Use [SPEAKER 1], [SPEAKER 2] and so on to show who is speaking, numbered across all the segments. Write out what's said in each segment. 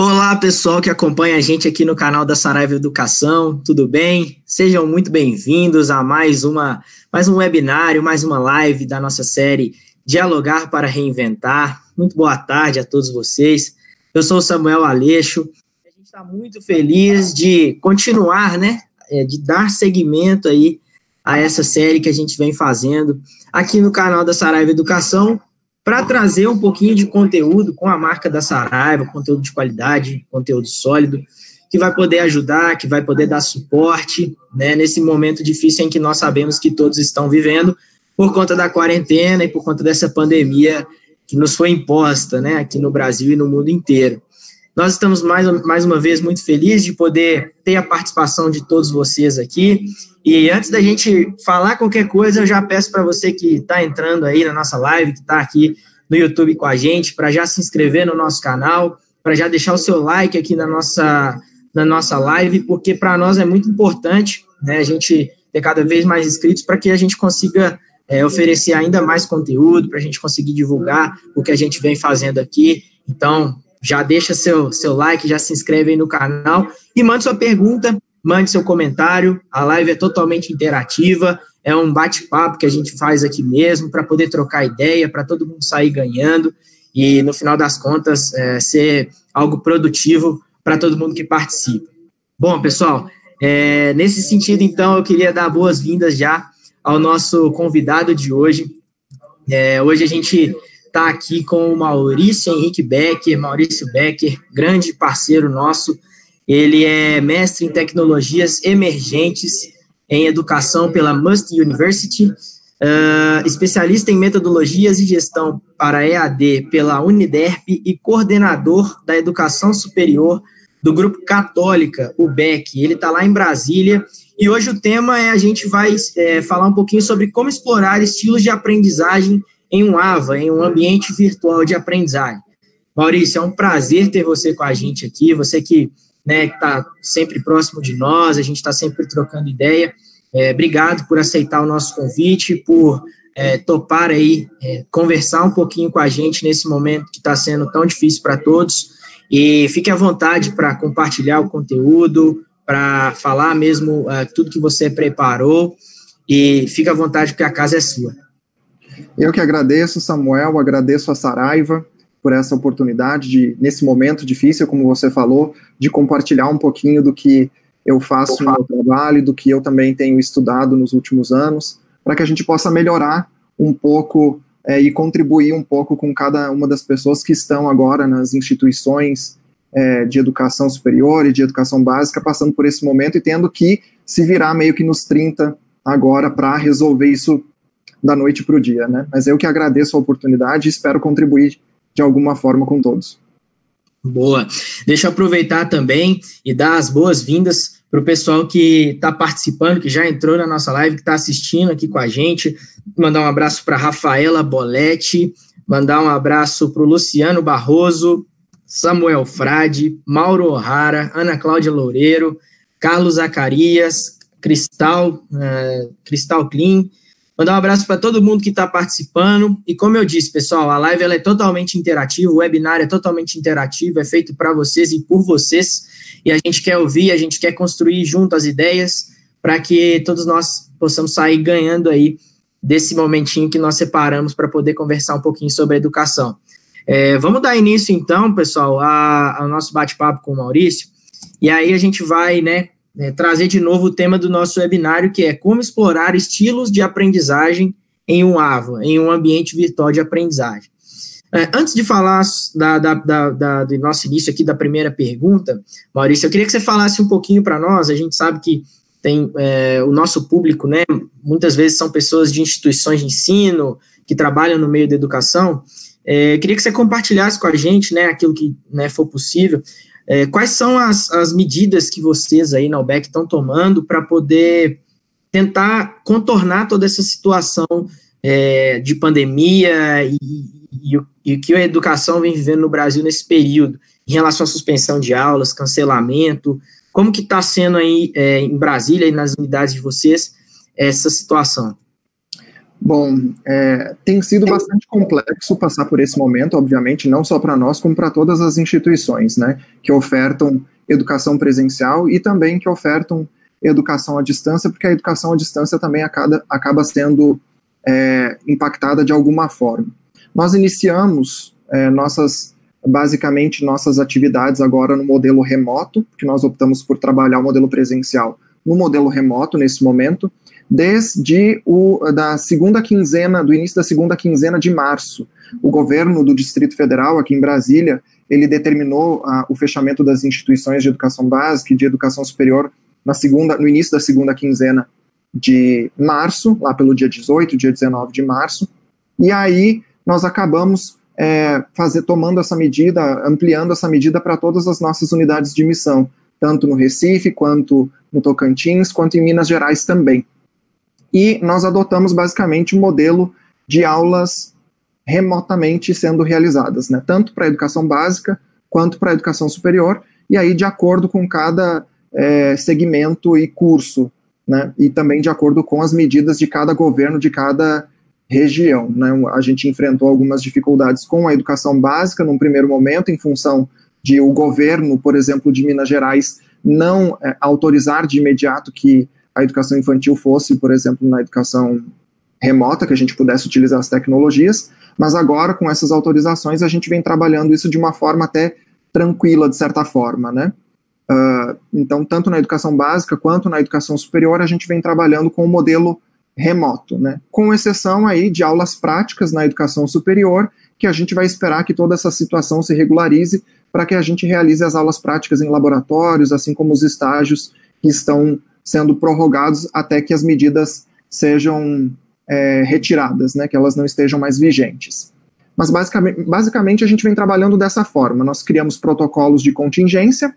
[SPEAKER 1] Olá, pessoal que acompanha a gente aqui no canal da Saraiva Educação, tudo bem? Sejam muito bem-vindos a mais uma mais um webinário, mais uma live da nossa série Dialogar para Reinventar. Muito boa tarde a todos vocês. Eu sou o Samuel Aleixo. Está muito feliz de continuar, né? É, de dar seguimento aí a essa série que a gente vem fazendo aqui no canal da Saraiva Educação, para trazer um pouquinho de conteúdo com a marca da Saraiva, conteúdo de qualidade, conteúdo sólido, que vai poder ajudar, que vai poder dar suporte, né, nesse momento difícil em que nós sabemos que todos estão vivendo por conta da quarentena e por conta dessa pandemia que nos foi imposta, né, aqui no Brasil e no mundo inteiro. Nós estamos mais, mais uma vez muito felizes de poder ter a participação de todos vocês aqui. E antes da gente falar qualquer coisa, eu já peço para você que está entrando aí na nossa live, que está aqui no YouTube com a gente, para já se inscrever no nosso canal, para já deixar o seu like aqui na nossa, na nossa live, porque para nós é muito importante né, a gente ter cada vez mais inscritos para que a gente consiga é, oferecer ainda mais conteúdo, para a gente conseguir divulgar o que a gente vem fazendo aqui. Então, já deixa seu, seu like, já se inscreve aí no canal e mande sua pergunta mande seu comentário. A live é totalmente interativa, é um bate-papo que a gente faz aqui mesmo para poder trocar ideia, para todo mundo sair ganhando e no final das contas é, ser algo produtivo para todo mundo que participa. Bom, pessoal, é, nesse sentido, então, eu queria dar boas-vindas já ao nosso convidado de hoje. É, hoje a gente está aqui com o Maurício Henrique Becker, Maurício Becker, grande parceiro nosso ele é mestre em tecnologias emergentes em educação pela Must University, uh, especialista em metodologias e gestão para EAD pela Uniderp e coordenador da educação superior do Grupo Católica, o BEC. Ele está lá em Brasília e hoje o tema é a gente vai é, falar um pouquinho sobre como explorar estilos de aprendizagem em um AVA, em um ambiente virtual de aprendizagem. Maurício, é um prazer ter você com a gente aqui, você que né, está sempre próximo de nós, a gente está sempre trocando ideia. É, obrigado por aceitar o nosso convite, por é, topar aí, é, conversar um pouquinho com a gente nesse momento que está sendo tão difícil para todos. E fique à vontade para compartilhar o conteúdo, para falar mesmo uh, tudo que você preparou. E fique à vontade, porque a casa é sua.
[SPEAKER 2] Eu que agradeço, Samuel, agradeço a Saraiva por essa oportunidade de, nesse momento difícil, como você falou, de compartilhar um pouquinho do que eu faço no meu trabalho, do que eu também tenho estudado nos últimos anos, para que a gente possa melhorar um pouco é, e contribuir um pouco com cada uma das pessoas que estão agora nas instituições é, de educação superior e de educação básica, passando por esse momento e tendo que se virar meio que nos 30 agora para resolver isso da noite para o dia, né? Mas eu que agradeço a oportunidade e espero contribuir de alguma forma com todos.
[SPEAKER 1] Boa. Deixa eu aproveitar também e dar as boas-vindas para o pessoal que está participando, que já entrou na nossa live, que está assistindo aqui com a gente. Mandar um abraço para Rafaela Boletti, mandar um abraço para o Luciano Barroso, Samuel Frade, Mauro O'Hara, Ana Cláudia Loureiro, Carlos Zacarias, Cristal, uh, Cristal Clean, Mandar um abraço para todo mundo que está participando. E como eu disse, pessoal, a live ela é totalmente interativa, o webinar é totalmente interativo, é feito para vocês e por vocês. E a gente quer ouvir, a gente quer construir junto as ideias para que todos nós possamos sair ganhando aí desse momentinho que nós separamos para poder conversar um pouquinho sobre a educação. É, vamos dar início, então, pessoal, ao nosso bate-papo com o Maurício. E aí a gente vai, né, é, trazer de novo o tema do nosso webinário, que é como explorar estilos de aprendizagem em um AVA, em um ambiente virtual de aprendizagem. É, antes de falar da, da, da, da, do nosso início aqui da primeira pergunta, Maurício, eu queria que você falasse um pouquinho para nós. A gente sabe que tem é, o nosso público, né? Muitas vezes são pessoas de instituições de ensino que trabalham no meio da educação. É, queria que você compartilhasse com a gente, né, aquilo que né, for possível, é, quais são as, as medidas que vocês aí na UBEC estão tomando para poder tentar contornar toda essa situação é, de pandemia e, e, e, o que a educação vem vivendo no Brasil nesse período, em relação à suspensão de aulas, cancelamento, Como que está sendo aí é, em Brasília e nas unidades de vocês essa situação?
[SPEAKER 2] Bom, é, tem sido bastante complexo passar por esse momento, obviamente, não só para nós, como para todas as instituições, né, que ofertam educação presencial e também que ofertam educação à distância, porque a educação à distância também acaba, acaba sendo é, impactada de alguma forma. Nós iniciamos é, nossas, basicamente, nossas atividades agora no modelo remoto, que nós optamos por trabalhar o modelo presencial no modelo remoto nesse momento, desde o, da segunda quinzena, do início da segunda quinzena de março. O governo do Distrito Federal, aqui em Brasília, ele determinou ah, o fechamento das instituições de educação básica e de educação superior na segunda, no início da segunda quinzena de março, lá pelo dia 18, dia 19 de março, e aí nós acabamos é, fazer, tomando essa medida, ampliando essa medida para todas as nossas unidades de missão, tanto no Recife, quanto no Tocantins, quanto em Minas Gerais também. E nós adotamos basicamente um modelo de aulas remotamente sendo realizadas, né, tanto para a educação básica quanto para a educação superior, e aí de acordo com cada é, segmento e curso, né, e também de acordo com as medidas de cada governo, de cada região. Né, a gente enfrentou algumas dificuldades com a educação básica num primeiro momento, em função de o governo, por exemplo, de Minas Gerais, não é, autorizar de imediato que a educação infantil fosse, por exemplo, na educação remota, que a gente pudesse utilizar as tecnologias, mas agora, com essas autorizações, a gente vem trabalhando isso de uma forma até tranquila, de certa forma, né? Uh, então, tanto na educação básica quanto na educação superior, a gente vem trabalhando com o modelo remoto, né? Com exceção aí de aulas práticas na educação superior, que a gente vai esperar que toda essa situação se regularize para que a gente realize as aulas práticas em laboratórios, assim como os estágios que estão sendo prorrogados até que as medidas sejam é, retiradas, né, que elas não estejam mais vigentes. Mas basicamente, basicamente a gente vem trabalhando dessa forma. Nós criamos protocolos de contingência.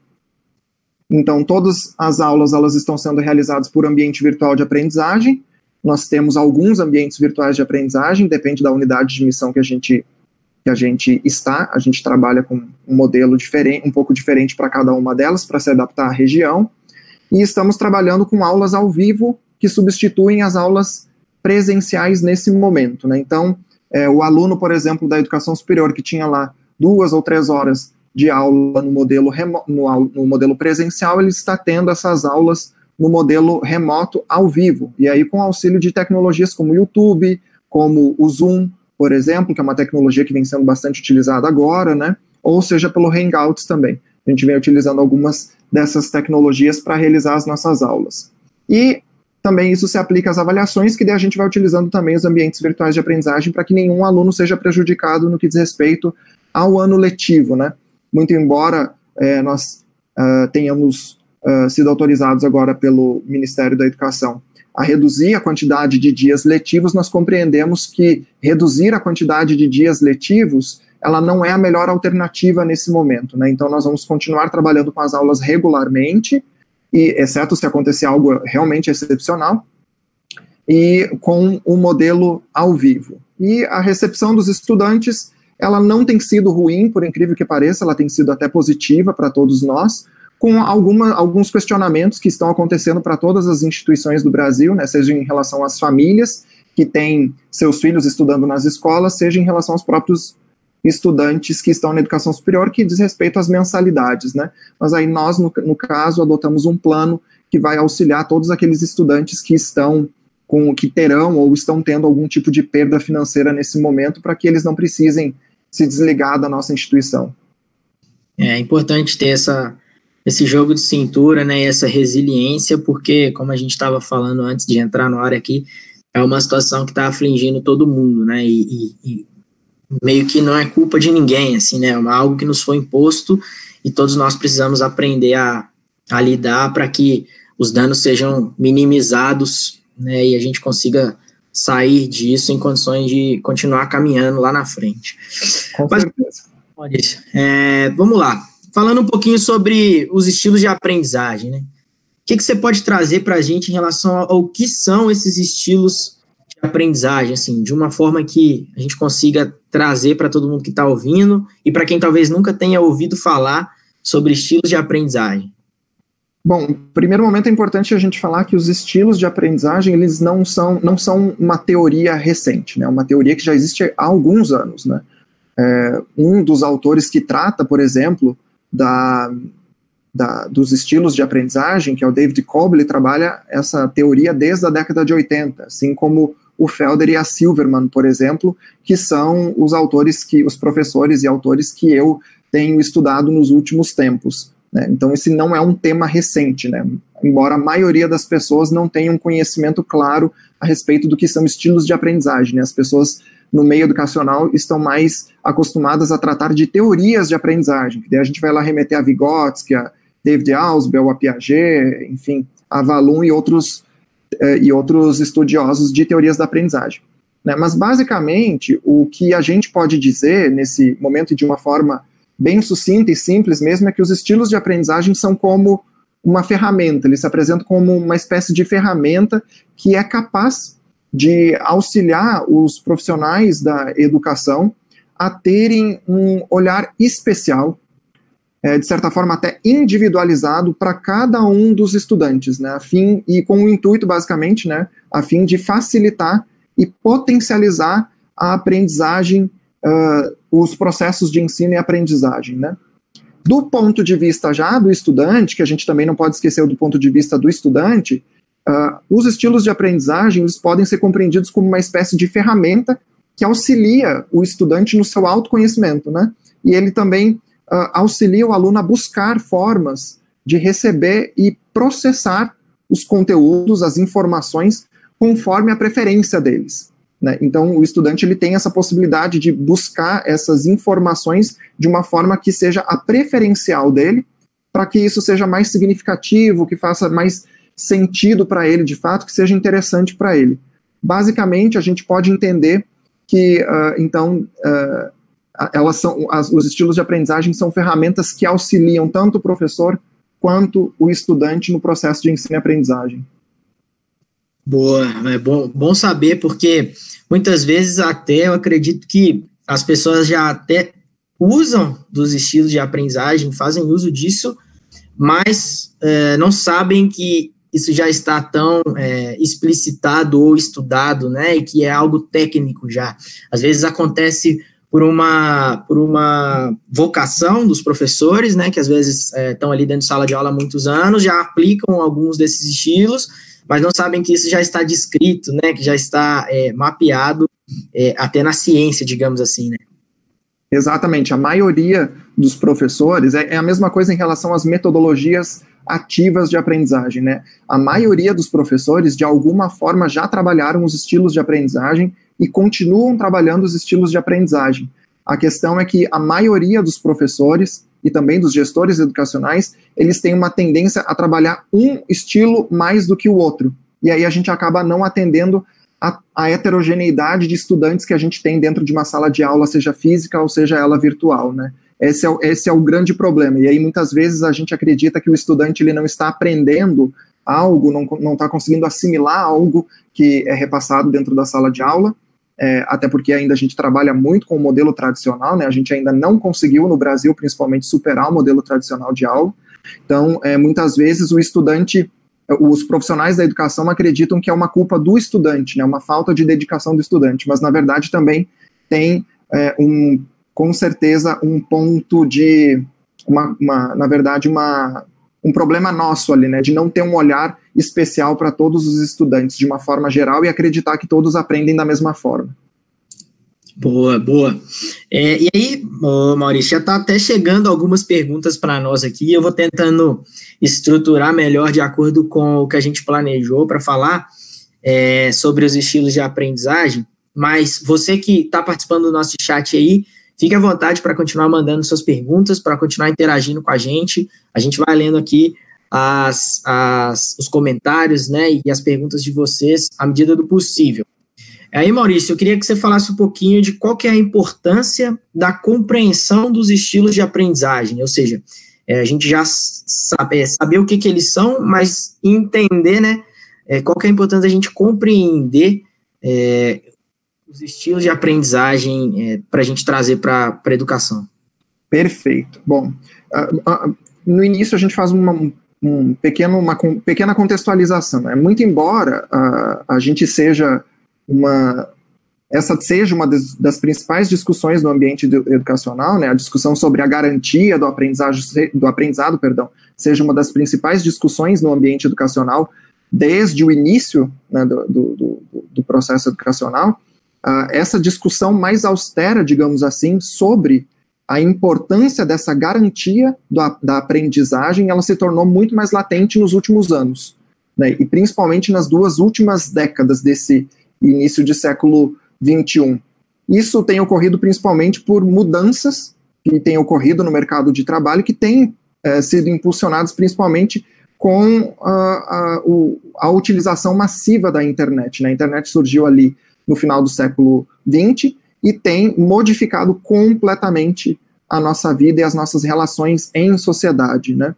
[SPEAKER 2] Então todas as aulas elas estão sendo realizadas por ambiente virtual de aprendizagem. Nós temos alguns ambientes virtuais de aprendizagem, depende da unidade de missão que a gente que a gente está. A gente trabalha com um modelo diferente, um pouco diferente para cada uma delas, para se adaptar à região. E estamos trabalhando com aulas ao vivo que substituem as aulas presenciais nesse momento. Né? Então, é, o aluno, por exemplo, da educação superior, que tinha lá duas ou três horas de aula no modelo, remo, no, no modelo presencial, ele está tendo essas aulas no modelo remoto ao vivo. E aí, com auxílio de tecnologias como o YouTube, como o Zoom, por exemplo, que é uma tecnologia que vem sendo bastante utilizada agora, né? Ou seja, pelo Hangouts também. A gente vem utilizando algumas dessas tecnologias para realizar as nossas aulas. E também isso se aplica às avaliações, que daí a gente vai utilizando também os ambientes virtuais de aprendizagem para que nenhum aluno seja prejudicado no que diz respeito ao ano letivo, né? Muito embora é, nós uh, tenhamos uh, sido autorizados agora pelo Ministério da Educação a reduzir a quantidade de dias letivos, nós compreendemos que reduzir a quantidade de dias letivos ela não é a melhor alternativa nesse momento, né? Então nós vamos continuar trabalhando com as aulas regularmente, e exceto se acontecer algo realmente excepcional, e com o modelo ao vivo. E a recepção dos estudantes, ela não tem sido ruim, por incrível que pareça, ela tem sido até positiva para todos nós, com alguma, alguns questionamentos que estão acontecendo para todas as instituições do Brasil, né, seja em relação às famílias que têm seus filhos estudando nas escolas, seja em relação aos próprios estudantes que estão na educação superior, que diz respeito às mensalidades, né? Mas aí nós, no, no caso, adotamos um plano que vai auxiliar todos aqueles estudantes que estão com que terão ou estão tendo algum tipo de perda financeira nesse momento, para que eles não precisem se desligar da nossa instituição.
[SPEAKER 1] É importante ter essa esse jogo de cintura, né, e essa resiliência, porque, como a gente estava falando antes de entrar no ar aqui, é uma situação que está afligindo todo mundo, né, e, e, meio que não é culpa de ninguém, assim, né, é algo que nos foi imposto e todos nós precisamos aprender a, a lidar para que os danos sejam minimizados, né, e a gente consiga sair disso em condições de continuar caminhando lá na frente. Com Mas. É, vamos lá falando um pouquinho sobre os estilos de aprendizagem, né? O que, que você pode trazer para a gente em relação ao que são esses estilos aprendizagem, assim, de uma forma que a gente consiga trazer para todo mundo que está ouvindo e para quem talvez nunca tenha ouvido falar sobre estilos de aprendizagem?
[SPEAKER 2] Bom, primeiro momento é importante a gente falar que os estilos de aprendizagem eles não são, não são uma teoria recente, né? Uma teoria que já existe há alguns anos, né? É, um dos autores que trata, por exemplo, da, da, dos estilos de aprendizagem, que é o David Kolb, ele trabalha essa teoria desde a década de 80, assim como o Felder e a Silverman, por exemplo, que são os autores que, os professores e autores que eu tenho estudado nos últimos tempos. Né? Então, esse não é um tema recente, né? embora a maioria das pessoas não tenha um conhecimento claro a respeito do que são estilos de aprendizagem. Né? As pessoas no meio educacional estão mais acostumadas a tratar de teorias de aprendizagem. Daí a gente vai lá remeter a Vygotsky, a David Ausubel, a Piaget, enfim, a Valum e outros, e outros estudiosos de teorias da aprendizagem. Né? Mas, basicamente, o que a gente pode dizer nesse momento de uma forma bem sucinta e simples mesmo é que os estilos de aprendizagem são como uma ferramenta, eles se apresentam como uma espécie de ferramenta que é capaz de auxiliar os profissionais da educação a terem um olhar especial é, de certa forma até individualizado para cada um dos estudantes, né, a fim e com o intuito basicamente, né, a fim de facilitar e potencializar a aprendizagem, uh, os processos de ensino e aprendizagem, né. Do ponto de vista já do estudante, que a gente também não pode esquecer do ponto de vista do estudante, uh, os estilos de aprendizagem eles podem ser compreendidos como uma espécie de ferramenta que auxilia o estudante no seu autoconhecimento, né? E ele também uh, auxilia o aluno a buscar formas de receber e processar os conteúdos, as informações, conforme a preferência deles. Né? Então, o estudante ele tem essa possibilidade de buscar essas informações de uma forma que seja a preferencial dele, para que isso seja mais significativo, que faça mais sentido para ele, de fato, que seja interessante para ele. Basicamente, a gente pode entender que, uh, então, uh, elas são, as, os estilos de aprendizagem são ferramentas que auxiliam tanto o professor quanto o estudante no processo de ensino e aprendizagem.
[SPEAKER 1] Boa, é bom, bom saber, porque muitas vezes até eu acredito que as pessoas já até usam dos estilos de aprendizagem, fazem uso disso, mas é, não sabem que isso já está tão é, explicitado ou estudado, né, e que é algo técnico já. Às vezes acontece por uma, por uma vocação dos professores, né, que às vezes é, estão ali dentro de sala de aula há muitos anos, já aplicam alguns desses estilos, mas não sabem que isso já está descrito, né, que já está é, mapeado é, até na ciência, digamos assim, né.
[SPEAKER 2] Exatamente, a maioria dos professores é, é a mesma coisa em relação às metodologias ativas de aprendizagem, né? A maioria dos professores, de alguma forma, já trabalharam os estilos de aprendizagem e continuam trabalhando os estilos de aprendizagem. A questão é que a maioria dos professores e também dos gestores educacionais, eles têm uma tendência a trabalhar um estilo mais do que o outro. E aí a gente acaba não atendendo a, a heterogeneidade de estudantes que a gente tem dentro de uma sala de aula, seja física ou seja ela virtual, né? Esse é, o, esse é o grande problema. E aí muitas vezes a gente acredita que o estudante ele não está aprendendo algo, não está conseguindo assimilar algo que é repassado dentro da sala de aula, é, até porque ainda a gente trabalha muito com o modelo tradicional, né? A gente ainda não conseguiu no Brasil, principalmente, superar o modelo tradicional de aula. Então, é, muitas vezes o estudante, os profissionais da educação acreditam que é uma culpa do estudante, né? Uma falta de dedicação do estudante, mas na verdade também tem é, um, com certeza, um ponto de, uma, uma na verdade, uma um problema nosso ali, né, de não ter um olhar especial para todos os estudantes de uma forma geral e acreditar que todos aprendem da mesma forma.
[SPEAKER 1] Boa, boa. É, e aí, Maurício, já está até chegando algumas perguntas para nós aqui. Eu vou tentando estruturar melhor de acordo com o que a gente planejou para falar é, sobre os estilos de aprendizagem. Mas você que está participando do nosso chat aí, Fique à vontade para continuar mandando suas perguntas, para continuar interagindo com a gente. A gente vai lendo aqui as, as, os comentários né, e as perguntas de vocês à medida do possível. Aí, Maurício, eu queria que você falasse um pouquinho de qual que é a importância da compreensão dos estilos de aprendizagem, ou seja, é, a gente já sabe é, saber o que, que eles são, mas entender, né, é, qual que é a importância da gente compreender é, os estilos de aprendizagem é, para a gente trazer para a educação.
[SPEAKER 2] Perfeito. Bom, no início a gente faz uma, um pequeno, uma com, pequena contextualização. Né? Muito embora a, a gente seja uma essa seja uma das, das, principais discussões no ambiente educacional, né, a discussão sobre a garantia do aprendizado, do aprendizado, perdão, seja uma das principais discussões no ambiente educacional desde o início né, do, do, do, processo educacional, uh, essa discussão mais austera, digamos assim, sobre a importância dessa garantia do, da aprendizagem, ela se tornou muito mais latente nos últimos anos, né, e principalmente nas duas últimas décadas desse início de século 21. Isso tem ocorrido principalmente por mudanças que têm ocorrido no mercado de trabalho, que têm é, sido impulsionadas principalmente com a, a, a, utilização massiva da internet. Né? A internet surgiu ali no final do século XX e tem modificado completamente a nossa vida e as nossas relações em sociedade. Né?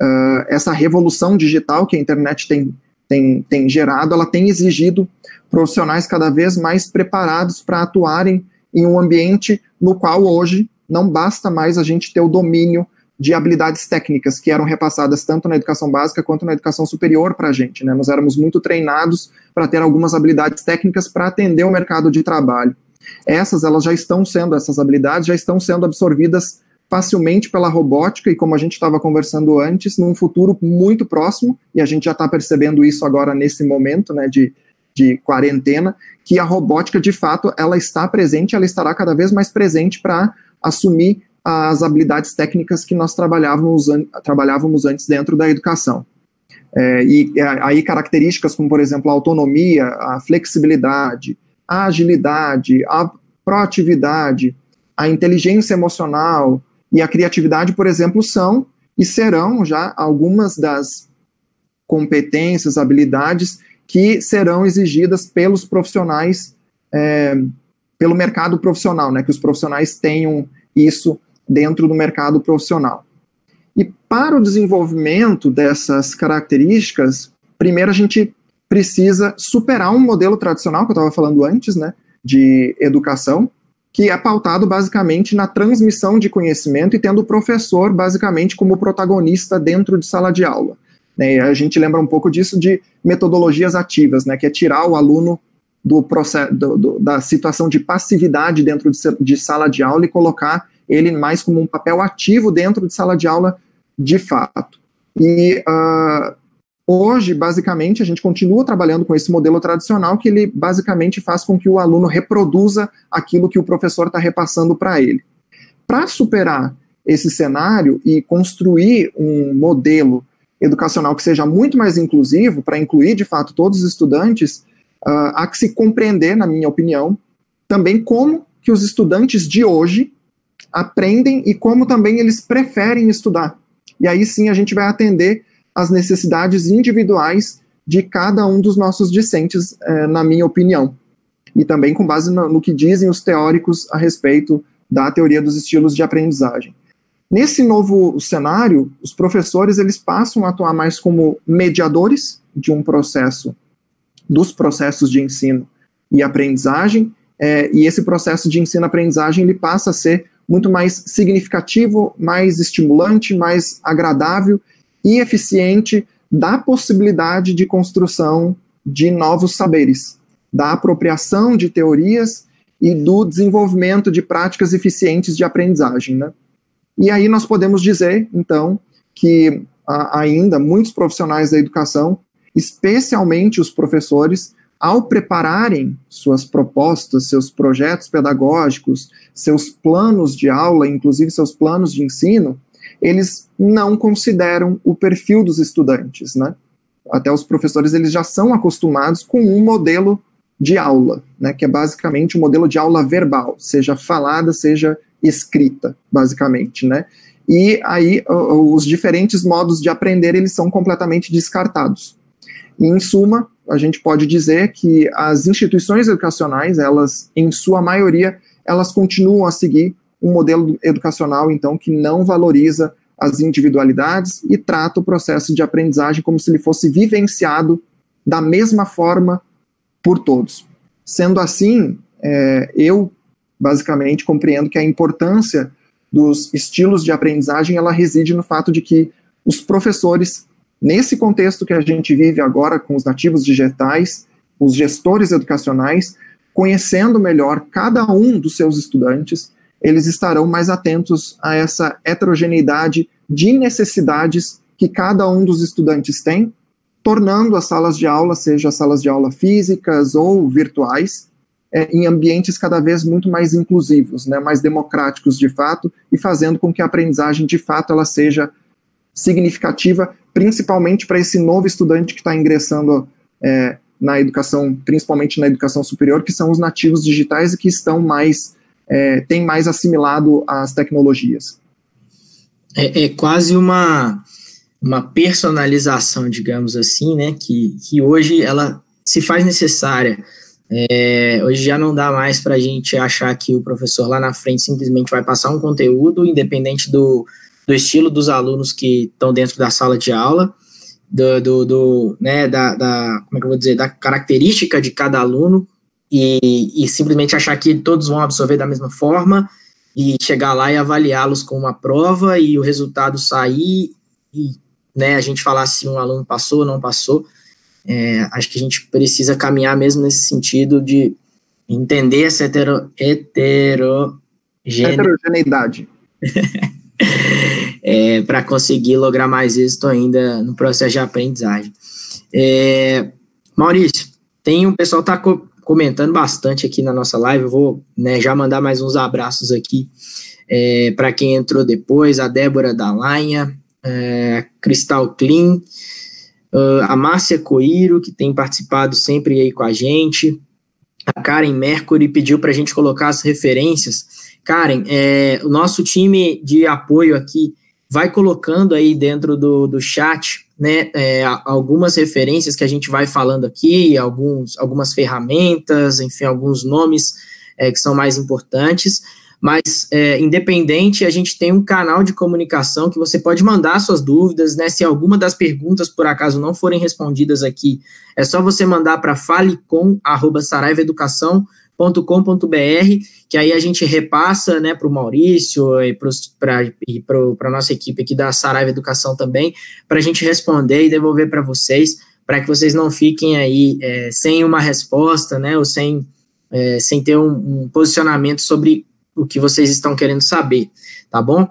[SPEAKER 2] Uh, essa revolução digital que a internet tem, tem, tem gerado, ela tem exigido profissionais cada vez mais preparados para atuarem em um ambiente no qual hoje não basta mais a gente ter o domínio de habilidades técnicas que eram repassadas tanto na educação básica quanto na educação superior para a gente. Né? Nós éramos muito treinados para ter algumas habilidades técnicas para atender o mercado de trabalho. Essas elas já estão sendo, essas habilidades já estão sendo absorvidas facilmente pela robótica e como a gente estava conversando antes, num futuro muito próximo, e a gente já está percebendo isso agora nesse momento né, de, de quarentena, que a robótica, de fato, ela está presente, ela estará cada vez mais presente para assumir as habilidades técnicas que nós trabalhávamos, an trabalhávamos antes dentro da educação. É, e é, aí características como, por exemplo, a autonomia, a flexibilidade, a agilidade, a proatividade, a inteligência emocional e a criatividade, por exemplo, são e serão já algumas das competências, habilidades que serão exigidas pelos profissionais, é, pelo mercado profissional, né, que os profissionais tenham isso dentro do mercado profissional. E para o desenvolvimento dessas características, primeiro a gente precisa superar um modelo tradicional que eu estava falando antes, né, de educação, que é pautado basicamente na transmissão de conhecimento e tendo o professor basicamente como protagonista dentro de sala de aula. Né, a gente lembra um pouco disso de metodologias ativas, né, que é tirar o aluno do processo, do, do, da situação de passividade dentro de, de, sala de aula e colocar ele mais como um papel ativo dentro de sala de aula de fato. E uh, hoje, basicamente, a gente continua trabalhando com esse modelo tradicional que ele basicamente faz com que o aluno reproduza aquilo que o professor está repassando para ele. Para superar esse cenário e construir um modelo educacional que seja muito mais inclusivo, para incluir de fato todos os estudantes, uh, há que se compreender, na minha opinião, também como que os estudantes de hoje aprendem e como também eles preferem estudar. E aí sim a gente vai atender às necessidades individuais de cada um dos nossos discentes, eh, na minha opinião. E também com base no, no que dizem os teóricos a respeito da teoria dos estilos de aprendizagem. Nesse novo cenário, os professores eles passam a atuar mais como mediadores de um processo, dos processos de ensino e aprendizagem, é, e esse processo de ensino-aprendizagem ele passa a ser muito mais significativo, mais estimulante, mais agradável e eficiente da possibilidade de construção de novos saberes, da apropriação de teorias e do desenvolvimento de práticas eficientes de aprendizagem, né? E aí nós podemos dizer, então, que ainda muitos profissionais da educação, especialmente os professores, ao prepararem suas propostas, seus projetos pedagógicos, seus planos de aula, inclusive seus planos de ensino, eles não consideram o perfil dos estudantes, né? Até os professores eles já são acostumados com um modelo de aula, né, que é basicamente um modelo de aula verbal, seja falada, seja escrita, basicamente, né? E aí os diferentes modos de aprender eles são completamente descartados. E, em suma, a gente pode dizer que as instituições educacionais, elas, em sua maioria, elas continuam a seguir um modelo educacional, então, que não valoriza as individualidades e trata o processo de aprendizagem como se ele fosse vivenciado da mesma forma por todos. Sendo assim, é, eu basicamente compreendo que a importância dos estilos de aprendizagem ela reside no fato de que os professores nesse contexto que a gente vive agora com os nativos digitais, os gestores educacionais, conhecendo melhor cada um dos seus estudantes, eles estarão mais atentos a essa heterogeneidade de necessidades que cada um dos estudantes tem, tornando as salas de aula, seja salas de aula físicas ou virtuais, é, em ambientes cada vez muito mais inclusivos, né, mais democráticos de fato, e fazendo com que a aprendizagem de fato ela seja significativa, principalmente para esse novo estudante que está ingressando é, na educação, principalmente na educação superior, que são os nativos digitais e que estão mais, é, têm mais assimilado as tecnologias.
[SPEAKER 1] É, é, quase uma, uma personalização, digamos assim, né, que, que hoje ela se faz necessária. É, hoje já não dá mais para a gente achar que o professor lá na frente simplesmente vai passar um conteúdo, independente do, do estilo dos alunos que estão dentro da sala de aula, do, do, do né, da, da, como é que vou dizer, da característica de cada aluno e, e simplesmente achar que todos vão absorver da mesma forma e chegar lá e avaliá-los com uma prova e o resultado sair e né, a gente falar se um aluno passou ou não passou. É, acho que a gente precisa caminhar mesmo nesse sentido de entender essa hetero, hetero,
[SPEAKER 2] heterogeneidade.
[SPEAKER 1] é, para conseguir lograr mais êxito ainda no processo de aprendizagem. É, Maurício, tem um pessoal tá co comentando bastante aqui na nossa live, eu vou né, já mandar mais uns abraços aqui é, para quem entrou depois, a Débora Dalanha, é, Cristal Clean, uh, a Márcia Coiro, que tem participado sempre aí com a gente, a Karen Mercury pediu para a gente colocar as referências. Karen, é, o nosso time de apoio aqui vai colocando aí dentro do, do chat né, é, algumas referências que a gente vai falando aqui, alguns, algumas ferramentas, enfim, alguns nomes é, que são mais importantes. Mas, é, independente, a gente tem um canal de comunicação que você pode mandar suas dúvidas, né? Se alguma das perguntas, por acaso, não forem respondidas aqui, é só você mandar para falecom.saraivaeducação.com com.br que aí a gente repassa né, para o Maurício e para a nossa equipe aqui da Saraiva Educação também, para a gente responder e devolver para vocês, para que vocês não fiquem aí é, sem uma resposta, né, ou sem, é, sem ter um, um, posicionamento sobre o que vocês estão querendo saber, tá bom?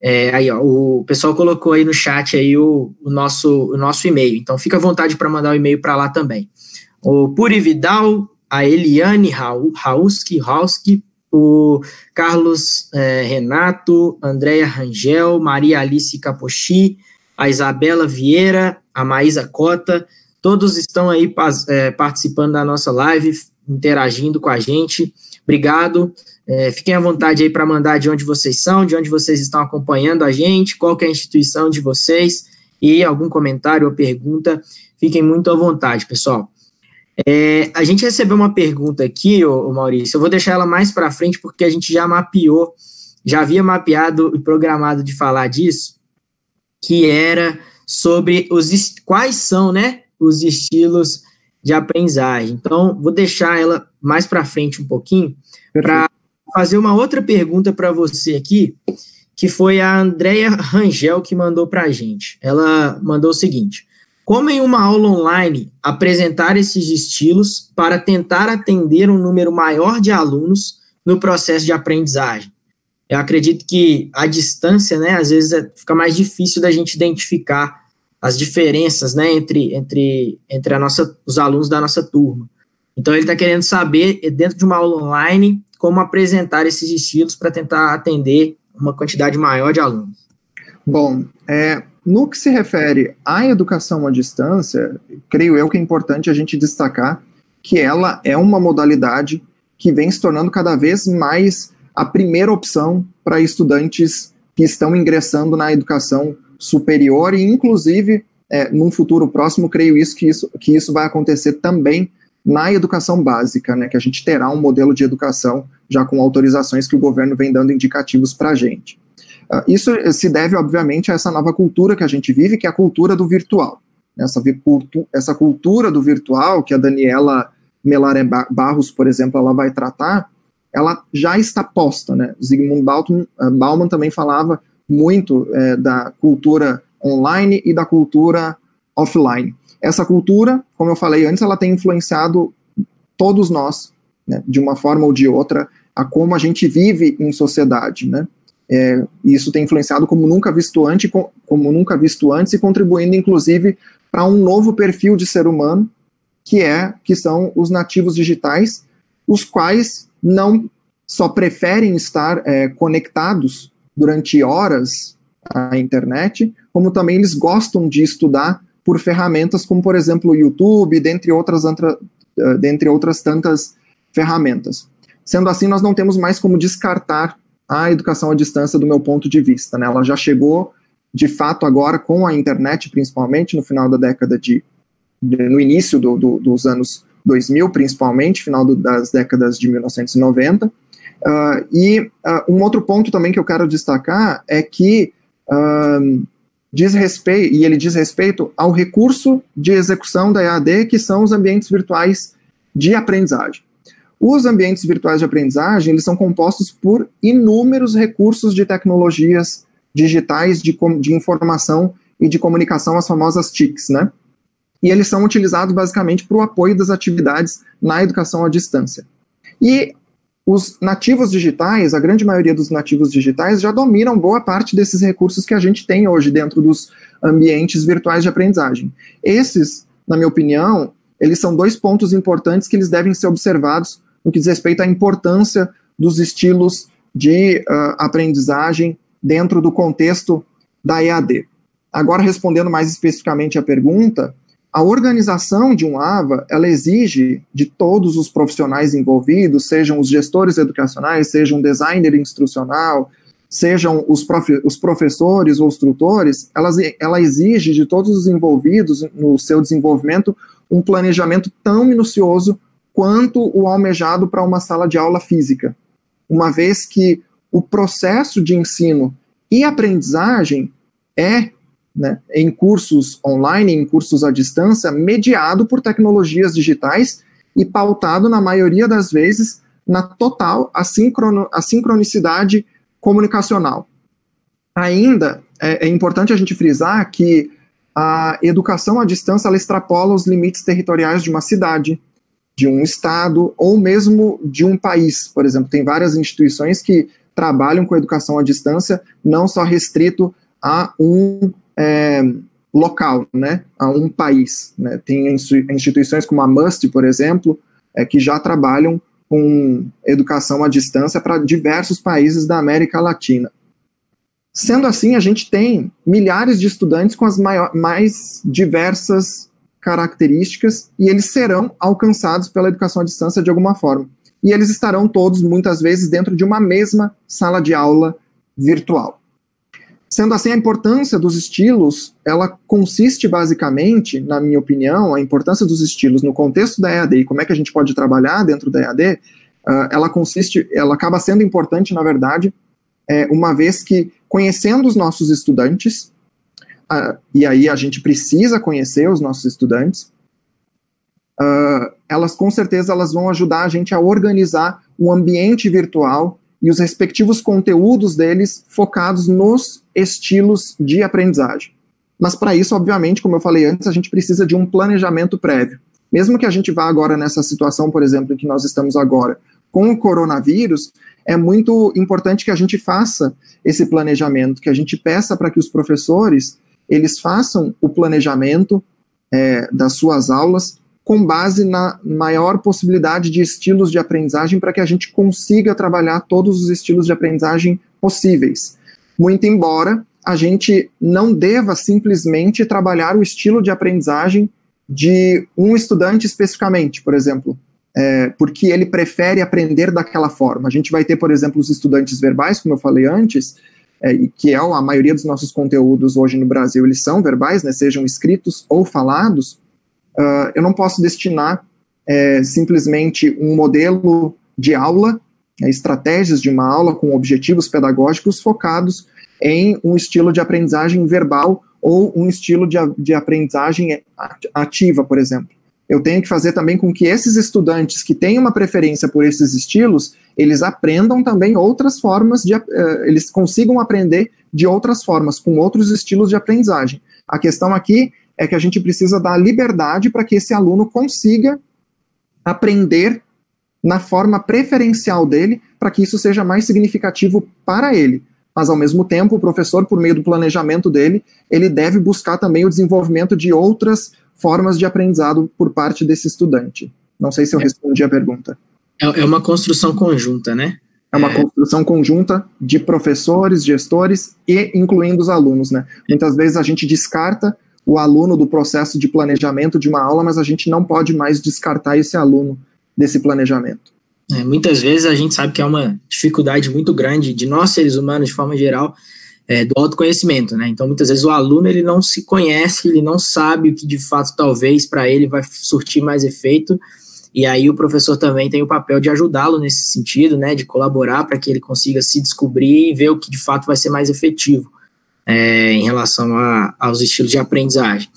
[SPEAKER 1] É, aí, ó, o pessoal colocou aí no chat aí o, o nosso, o nosso e-mail, então fica à vontade para mandar o e-mail para lá também. O Puri Vidal a Eliane Rauski, Rauski o Carlos é, Renato, Andréia Rangel, Maria Alice Capochi, a Isabela Vieira, a Maísa Cota, todos estão aí é, participando da nossa live, interagindo com a gente. Obrigado. É, fiquem à vontade aí para mandar de onde vocês são, de onde vocês estão acompanhando a gente, qual é a instituição de vocês e algum comentário ou pergunta. Fiquem muito à vontade, pessoal. É, a gente recebeu uma pergunta aqui, ô, ô Maurício, eu vou deixar ela mais para frente porque a gente já mapeou, já havia mapeado e programado de falar disso, que era sobre os quais são, né, os estilos de aprendizagem. Então, vou deixar ela mais para frente um pouquinho para fazer uma outra pergunta para você aqui, que foi a Andrea Rangel que mandou para a gente. Ela mandou o seguinte: como em uma aula online, apresentar esses estilos para tentar atender um número maior de alunos no processo de aprendizagem? Eu acredito que a distância, né, às vezes é, fica mais difícil da gente identificar as diferenças, né, entre, entre, entre a nossa, os alunos da nossa turma. Então, ele está querendo saber, dentro de uma aula online, como apresentar esses estilos para tentar atender uma quantidade maior de alunos.
[SPEAKER 2] Bom, é, no que se refere à educação à distância, creio eu que é importante a gente destacar que ela é uma modalidade que vem se tornando cada vez mais a primeira opção para estudantes que estão ingressando na educação superior e, inclusive, é, num futuro próximo, creio isso que, isso que isso vai acontecer também na educação básica, né, que a gente terá um modelo de educação já com autorizações que o governo vem dando indicativos para a gente. Uh, isso se deve, obviamente, a essa nova cultura que a gente vive, que é a cultura do virtual. Essa, essa cultura do virtual, que a Daniela Melaré Barros, por exemplo, ela vai tratar, ela já está posta. Né? Zygmunt uh, Bauman também falava muito é, da cultura online e da cultura offline. Essa cultura, como eu falei antes, ela tem influenciado todos nós, né, de uma forma ou de outra, a como a gente vive em sociedade, né? É, isso tem influenciado como nunca visto antes, como nunca visto antes e contribuindo, inclusive, para um novo perfil de ser humano, que é que são os nativos digitais, os quais não só preferem estar é, conectados durante horas à internet, como também eles gostam de estudar por ferramentas como, por exemplo, o YouTube, dentre outras, uh, dentre outras tantas ferramentas. Sendo assim, nós não temos mais como descartar a educação à distância do meu ponto de vista. Né? Ela já chegou, de fato, agora com a internet, principalmente no final da década de. no início do, do, dos anos 2000, principalmente, final do, das décadas de 1990. Uh, e uh, um outro ponto também que eu quero destacar é que uh, diz respeito, e ele diz respeito ao recurso de execução da EAD, que são os ambientes virtuais de aprendizagem. Os ambientes virtuais de aprendizagem, eles são compostos por inúmeros recursos de tecnologias digitais de, de informação e de comunicação, as famosas TICs, né? E eles são utilizados basicamente para o apoio das atividades na educação à distância. E os nativos digitais, a grande maioria dos nativos digitais, já dominam boa parte desses recursos que a gente tem hoje dentro dos ambientes virtuais de aprendizagem. Esses, na minha opinião, eles são dois pontos importantes que eles devem ser observados no que diz respeito à importância dos estilos de uh, aprendizagem dentro do contexto da EAD. Agora, respondendo mais especificamente à pergunta, a organização de um AVA, ela exige de todos os profissionais envolvidos, sejam os gestores educacionais, sejam designer instrucional, sejam os, prof, os professores ou os tutores, ela exige de todos os envolvidos no seu desenvolvimento um planejamento tão minucioso quanto o almejado para uma sala de aula física, uma vez que o processo de ensino e aprendizagem é, né, em cursos online, em cursos à distância, mediado por tecnologias digitais e pautado, na maioria das vezes, na total assincronicidade comunicacional. Ainda é, é importante a gente frisar que a educação à distância extrapola os limites territoriais de uma cidade, de um estado ou mesmo de um país. Por exemplo, tem várias instituições que trabalham com educação à distância, não só restrito a um é, local, né, a um país. Né. Tem instituições como a MUST, por exemplo, é, que já trabalham com educação à distância para diversos países da América Latina. Sendo assim, a gente tem milhares de estudantes com as mais diversas características e eles serão alcançados pela educação à distância de alguma forma. E eles estarão todos, muitas vezes, dentro de uma mesma sala de aula virtual. Sendo assim, a importância dos estilos, ela consiste basicamente, na minha opinião, a importância dos estilos no contexto da EAD e como é que a gente pode trabalhar dentro da EAD, uh, ah, ela consiste, ela acaba sendo importante, na verdade, é, uma vez que, conhecendo os nossos estudantes, uh, e aí a gente precisa conhecer os nossos estudantes, uh, elas com certeza elas vão ajudar a gente a organizar o ambiente virtual e os respectivos conteúdos deles focados nos estilos de aprendizagem. Mas para isso, obviamente, como eu falei antes, a gente precisa de um planejamento prévio. Mesmo que a gente vá agora nessa situação, por exemplo, em que nós estamos agora com o coronavírus, é muito importante que a gente faça esse planejamento, que a gente peça para que os professores eles façam o planejamento é, das suas aulas com base na maior possibilidade de estilos de aprendizagem para que a gente consiga trabalhar todos os estilos de aprendizagem possíveis. Muito embora a gente não deva simplesmente trabalhar o estilo de aprendizagem de um estudante especificamente, por exemplo, é, porque ele prefere aprender daquela forma. A gente vai ter, por exemplo, os estudantes verbais, como eu falei antes, é, que é a maioria dos nossos conteúdos hoje no Brasil, eles são verbais, né, sejam escritos ou falados, uh, eu não posso destinar é, simplesmente um modelo de aula, é, estratégias de uma aula com objetivos pedagógicos focados em um estilo de aprendizagem verbal ou um estilo de, de aprendizagem ativa, por exemplo. Eu tenho que fazer também com que esses estudantes que têm uma preferência por esses estilos, eles aprendam também outras formas de, uh, eles consigam aprender de outras formas, com outros estilos de aprendizagem. A questão aqui é que a gente precisa dar liberdade para que esse aluno consiga aprender na forma preferencial dele, para que isso seja mais significativo para ele. Mas, ao mesmo tempo, o professor, por meio do planejamento dele, ele deve buscar também o desenvolvimento de outras formas de aprendizado por parte desse estudante. Não sei se eu respondi a pergunta.
[SPEAKER 1] É, é uma construção conjunta, né?
[SPEAKER 2] É uma construção conjunta de professores, gestores e incluindo os alunos, né? Muitas vezes a gente descarta o aluno do processo de planejamento de uma aula, mas a gente não pode mais descartar esse aluno desse planejamento.
[SPEAKER 1] É, muitas vezes a gente sabe que é uma dificuldade muito grande de nós seres humanos, de forma geral, é, do autoconhecimento, né? Então, muitas vezes o aluno ele não se conhece, ele não sabe o que de fato talvez para ele vai surtir mais efeito e aí o professor também tem o papel de ajudá-lo nesse sentido, né, de colaborar para que ele consiga se descobrir e ver o que de fato vai ser mais efetivo é, em relação a, aos estilos de aprendizagem.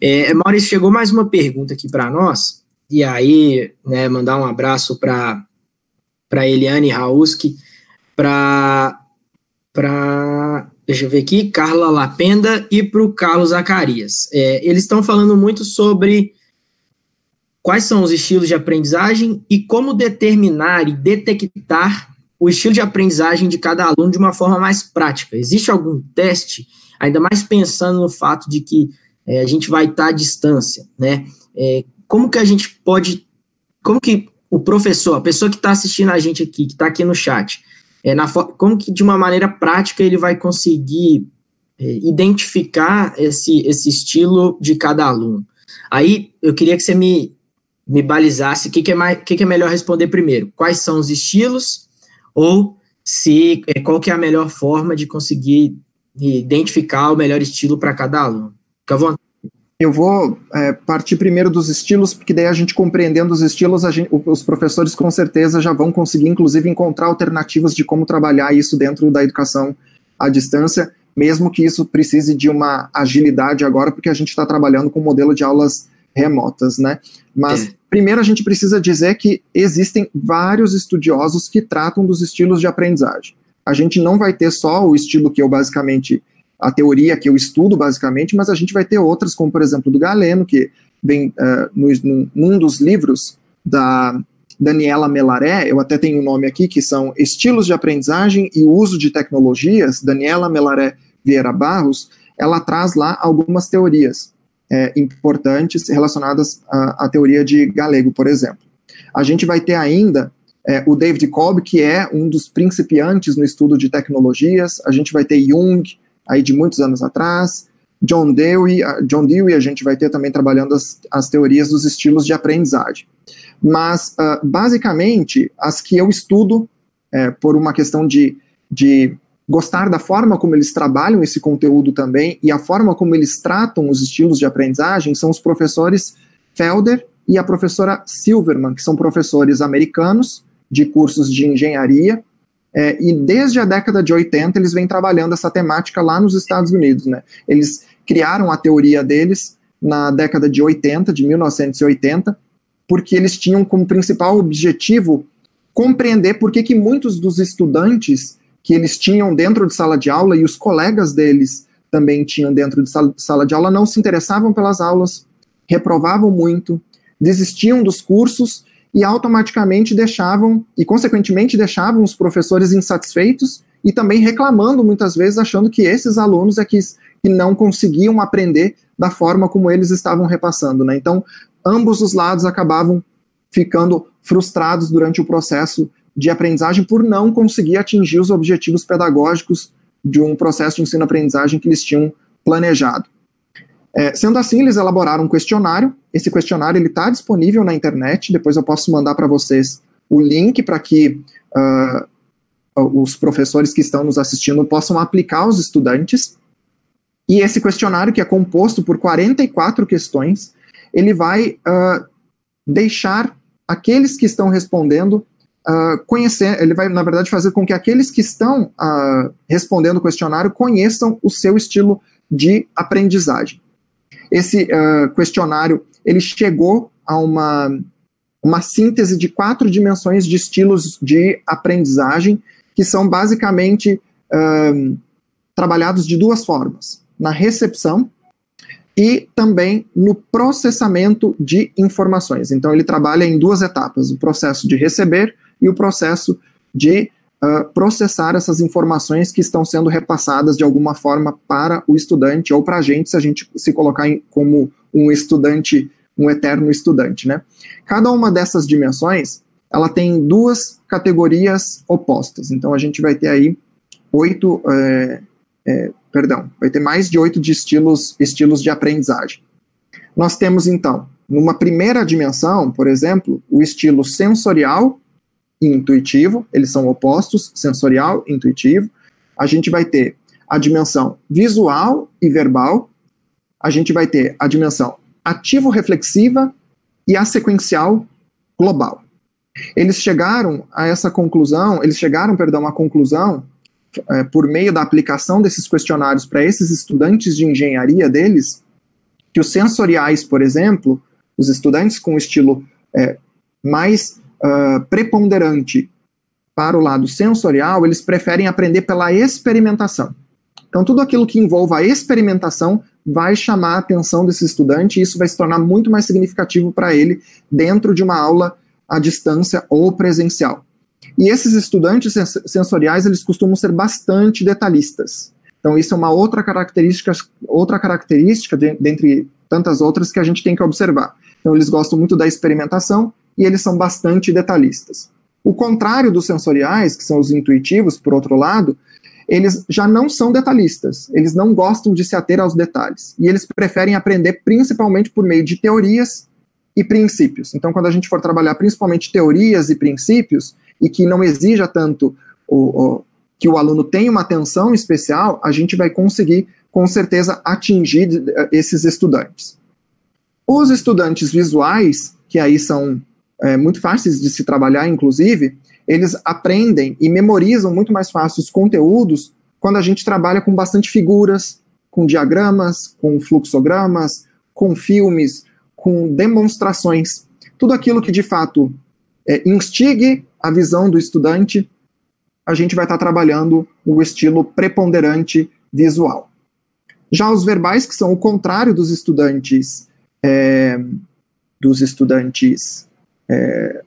[SPEAKER 1] É, Maurício, chegou mais uma pergunta aqui para nós, e aí, né, mandar um abraço para para Eliane Rauski, para para deixa eu ver aqui, Carla Lapenda e para o Carlos Zacarias. É, eles estão falando muito sobre quais são os estilos de aprendizagem e como determinar e detectar o estilo de aprendizagem de cada aluno de uma forma mais prática. Existe algum teste, ainda mais pensando no fato de que é, a gente vai estar à distância, né? É, como que a gente pode, como que o professor, a pessoa que está assistindo a gente aqui, que está aqui no chat, é, na, como que de uma maneira prática ele vai conseguir é, identificar esse, esse estilo de cada aluno? Aí eu queria que você me me balizasse, o que, que, é mais, que, que é melhor responder primeiro? Quais são os estilos ou se é, qual que é a melhor forma de conseguir identificar o melhor estilo para cada aluno? Fica à vontade.
[SPEAKER 2] Eu vou é, partir primeiro dos estilos, porque daí a gente compreendendo os estilos, gente, os professores com certeza já vão conseguir, inclusive, encontrar alternativas de como trabalhar isso dentro da educação à distância, mesmo que isso precise de uma agilidade agora, porque a gente está trabalhando com um modelo de aulas remotas, né? Mas é. primeiro a gente precisa dizer que existem vários estudiosos que tratam dos estilos de aprendizagem. A gente não vai ter só o estilo que eu basicamente a teoria que eu estudo basicamente, mas a gente vai ter outras, como por exemplo do Galeno, que vem uh, no, no, num dos livros da Daniela Melaré, eu até tenho o um nome aqui, que são Estilos de Aprendizagem e Uso de Tecnologias, Daniela Melaré Vieira Barros, ela traz lá algumas teorias é, importantes relacionadas à, à, teoria de Galego, por exemplo. A gente vai ter ainda é, o David Kolb, que é um dos principiantes no estudo de tecnologias, a gente vai ter Jung, aí de muitos anos atrás, John Dewey, John Dewey a gente vai ter também trabalhando as, as teorias dos estilos de aprendizagem. Mas, uh, basicamente, as que eu estudo, é, por uma questão de, de gostar da forma como eles trabalham esse conteúdo também e a forma como eles tratam os estilos de aprendizagem são os professores Felder e a professora Silverman, que são professores americanos de cursos de engenharia, é, e desde a década de 80 eles vêm trabalhando essa temática lá nos Estados Unidos. Né? Eles criaram a teoria deles na década de 80, de 1980, porque eles tinham como principal objetivo compreender por que, que muitos dos estudantes que eles tinham dentro de sala de aula e os colegas deles também tinham dentro de sala de aula não se interessavam pelas aulas, reprovavam muito, desistiam dos cursos e automaticamente deixavam, e consequentemente deixavam os professores insatisfeitos e também reclamando muitas vezes, achando que esses alunos é que, que não conseguiam aprender da forma como eles estavam repassando. Né? Então, ambos os lados acabavam ficando frustrados durante o processo de aprendizagem por não conseguir atingir os objetivos pedagógicos de um processo de ensino-aprendizagem que eles tinham planejado. É, sendo assim, eles elaboraram um questionário. Esse questionário está disponível na internet. Depois eu posso mandar para vocês o link para que uh, os professores que estão nos assistindo possam aplicar aos estudantes. E esse questionário, que é composto por 44 questões, ele vai uh, deixar aqueles que estão respondendo uh, conhecer, ele vai, na verdade, fazer com que aqueles que estão uh, respondendo o questionário conheçam o seu estilo de aprendizagem. Esse uh, questionário, ele chegou a uma, uma síntese de quatro dimensões de estilos de aprendizagem, que são basicamente trabalhados de duas formas. Na recepção, e também no processamento de informações. Então, ele trabalha em duas etapas: o processo de receber e o processo de uh, processar essas informações que estão sendo repassadas de alguma forma para o estudante ou para a gente, se a gente se colocar em, como um estudante, um eterno estudante. Né? Cada uma dessas dimensões ela tem duas categorias opostas. Então, a gente vai ter aí oito. É, é, perdão, vai ter mais de oito de estilos, estilos de aprendizagem. Nós temos, então, numa primeira dimensão, por exemplo, o estilo sensorial e intuitivo, eles são opostos, sensorial e intuitivo. A gente vai ter a dimensão visual e verbal, a gente vai ter a dimensão ativo-reflexiva e a sequencial global. Eles chegaram a essa conclusão, eles chegaram, perdão, à conclusão é, por meio da aplicação desses questionários para esses estudantes de engenharia deles, que os sensoriais, por exemplo, os estudantes com estilo é, mais uh, preponderante para o lado sensorial, eles preferem aprender pela experimentação. Então, tudo aquilo que envolva a experimentação vai chamar a atenção desse estudante e isso vai se tornar muito mais significativo para ele dentro de uma aula à distância ou presencial. E esses estudantes sensoriais, eles costumam ser bastante detalhistas. Então, isso é uma outra característica, outra característica, de, dentre tantas outras, que a gente tem que observar. Então, eles gostam muito da experimentação e eles são bastante detalhistas. O contrário dos sensoriais, que são os intuitivos, por outro lado, eles já não são detalhistas, eles não gostam de se ater aos detalhes, e eles preferem aprender principalmente por meio de teorias e princípios. Então, quando a gente for trabalhar principalmente teorias e princípios, e que não exija tanto o, o, que o aluno tenha uma atenção especial, a gente vai conseguir, com certeza, atingir eh, esses estudantes. Os estudantes visuais, que aí são é, muito fáceis de se trabalhar, inclusive, eles aprendem e memorizam muito mais fácil os conteúdos quando a gente trabalha com bastante figuras, com diagramas, com fluxogramas, com filmes, com demonstrações. Tudo aquilo que de fato é, instigue a visão do estudante, a gente vai estar trabalhando o estilo preponderante visual. Já os verbais, que são o contrário dos estudantes, é, dos estudantes é,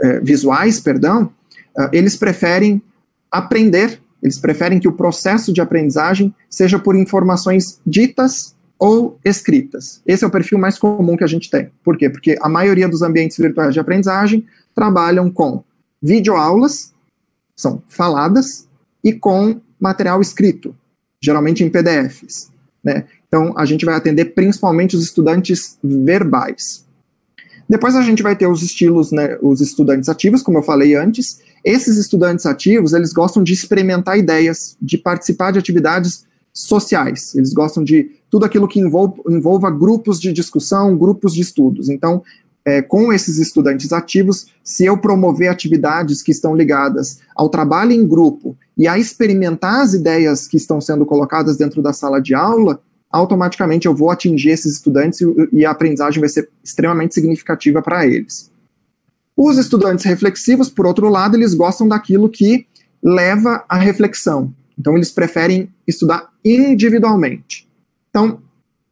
[SPEAKER 2] é, visuais, perdão, é, eles preferem aprender, eles preferem que o processo de aprendizagem seja por informações ditas ou escritas. Esse é o perfil mais comum que a gente tem. Por quê? Porque a maioria dos ambientes virtuais de aprendizagem trabalham com videoaulas, são faladas, e com material escrito, geralmente em PDFs. Né? Então, a gente vai atender principalmente os estudantes verbais. Depois a gente vai ter os estilos, né, os estudantes ativos, como eu falei antes. Esses estudantes ativos, eles gostam de experimentar ideias, de participar de atividades sociais. Eles gostam de tudo aquilo que envolva, envolva grupos de discussão, grupos de estudos. Então, é, com esses estudantes ativos, se eu promover atividades que estão ligadas ao trabalho em grupo e a experimentar as ideias que estão sendo colocadas dentro da sala de aula, automaticamente eu vou atingir esses estudantes e, a aprendizagem vai ser extremamente significativa para eles. Os estudantes reflexivos, por outro lado, eles gostam daquilo que leva à reflexão. Então, eles preferem estudar individualmente. Então,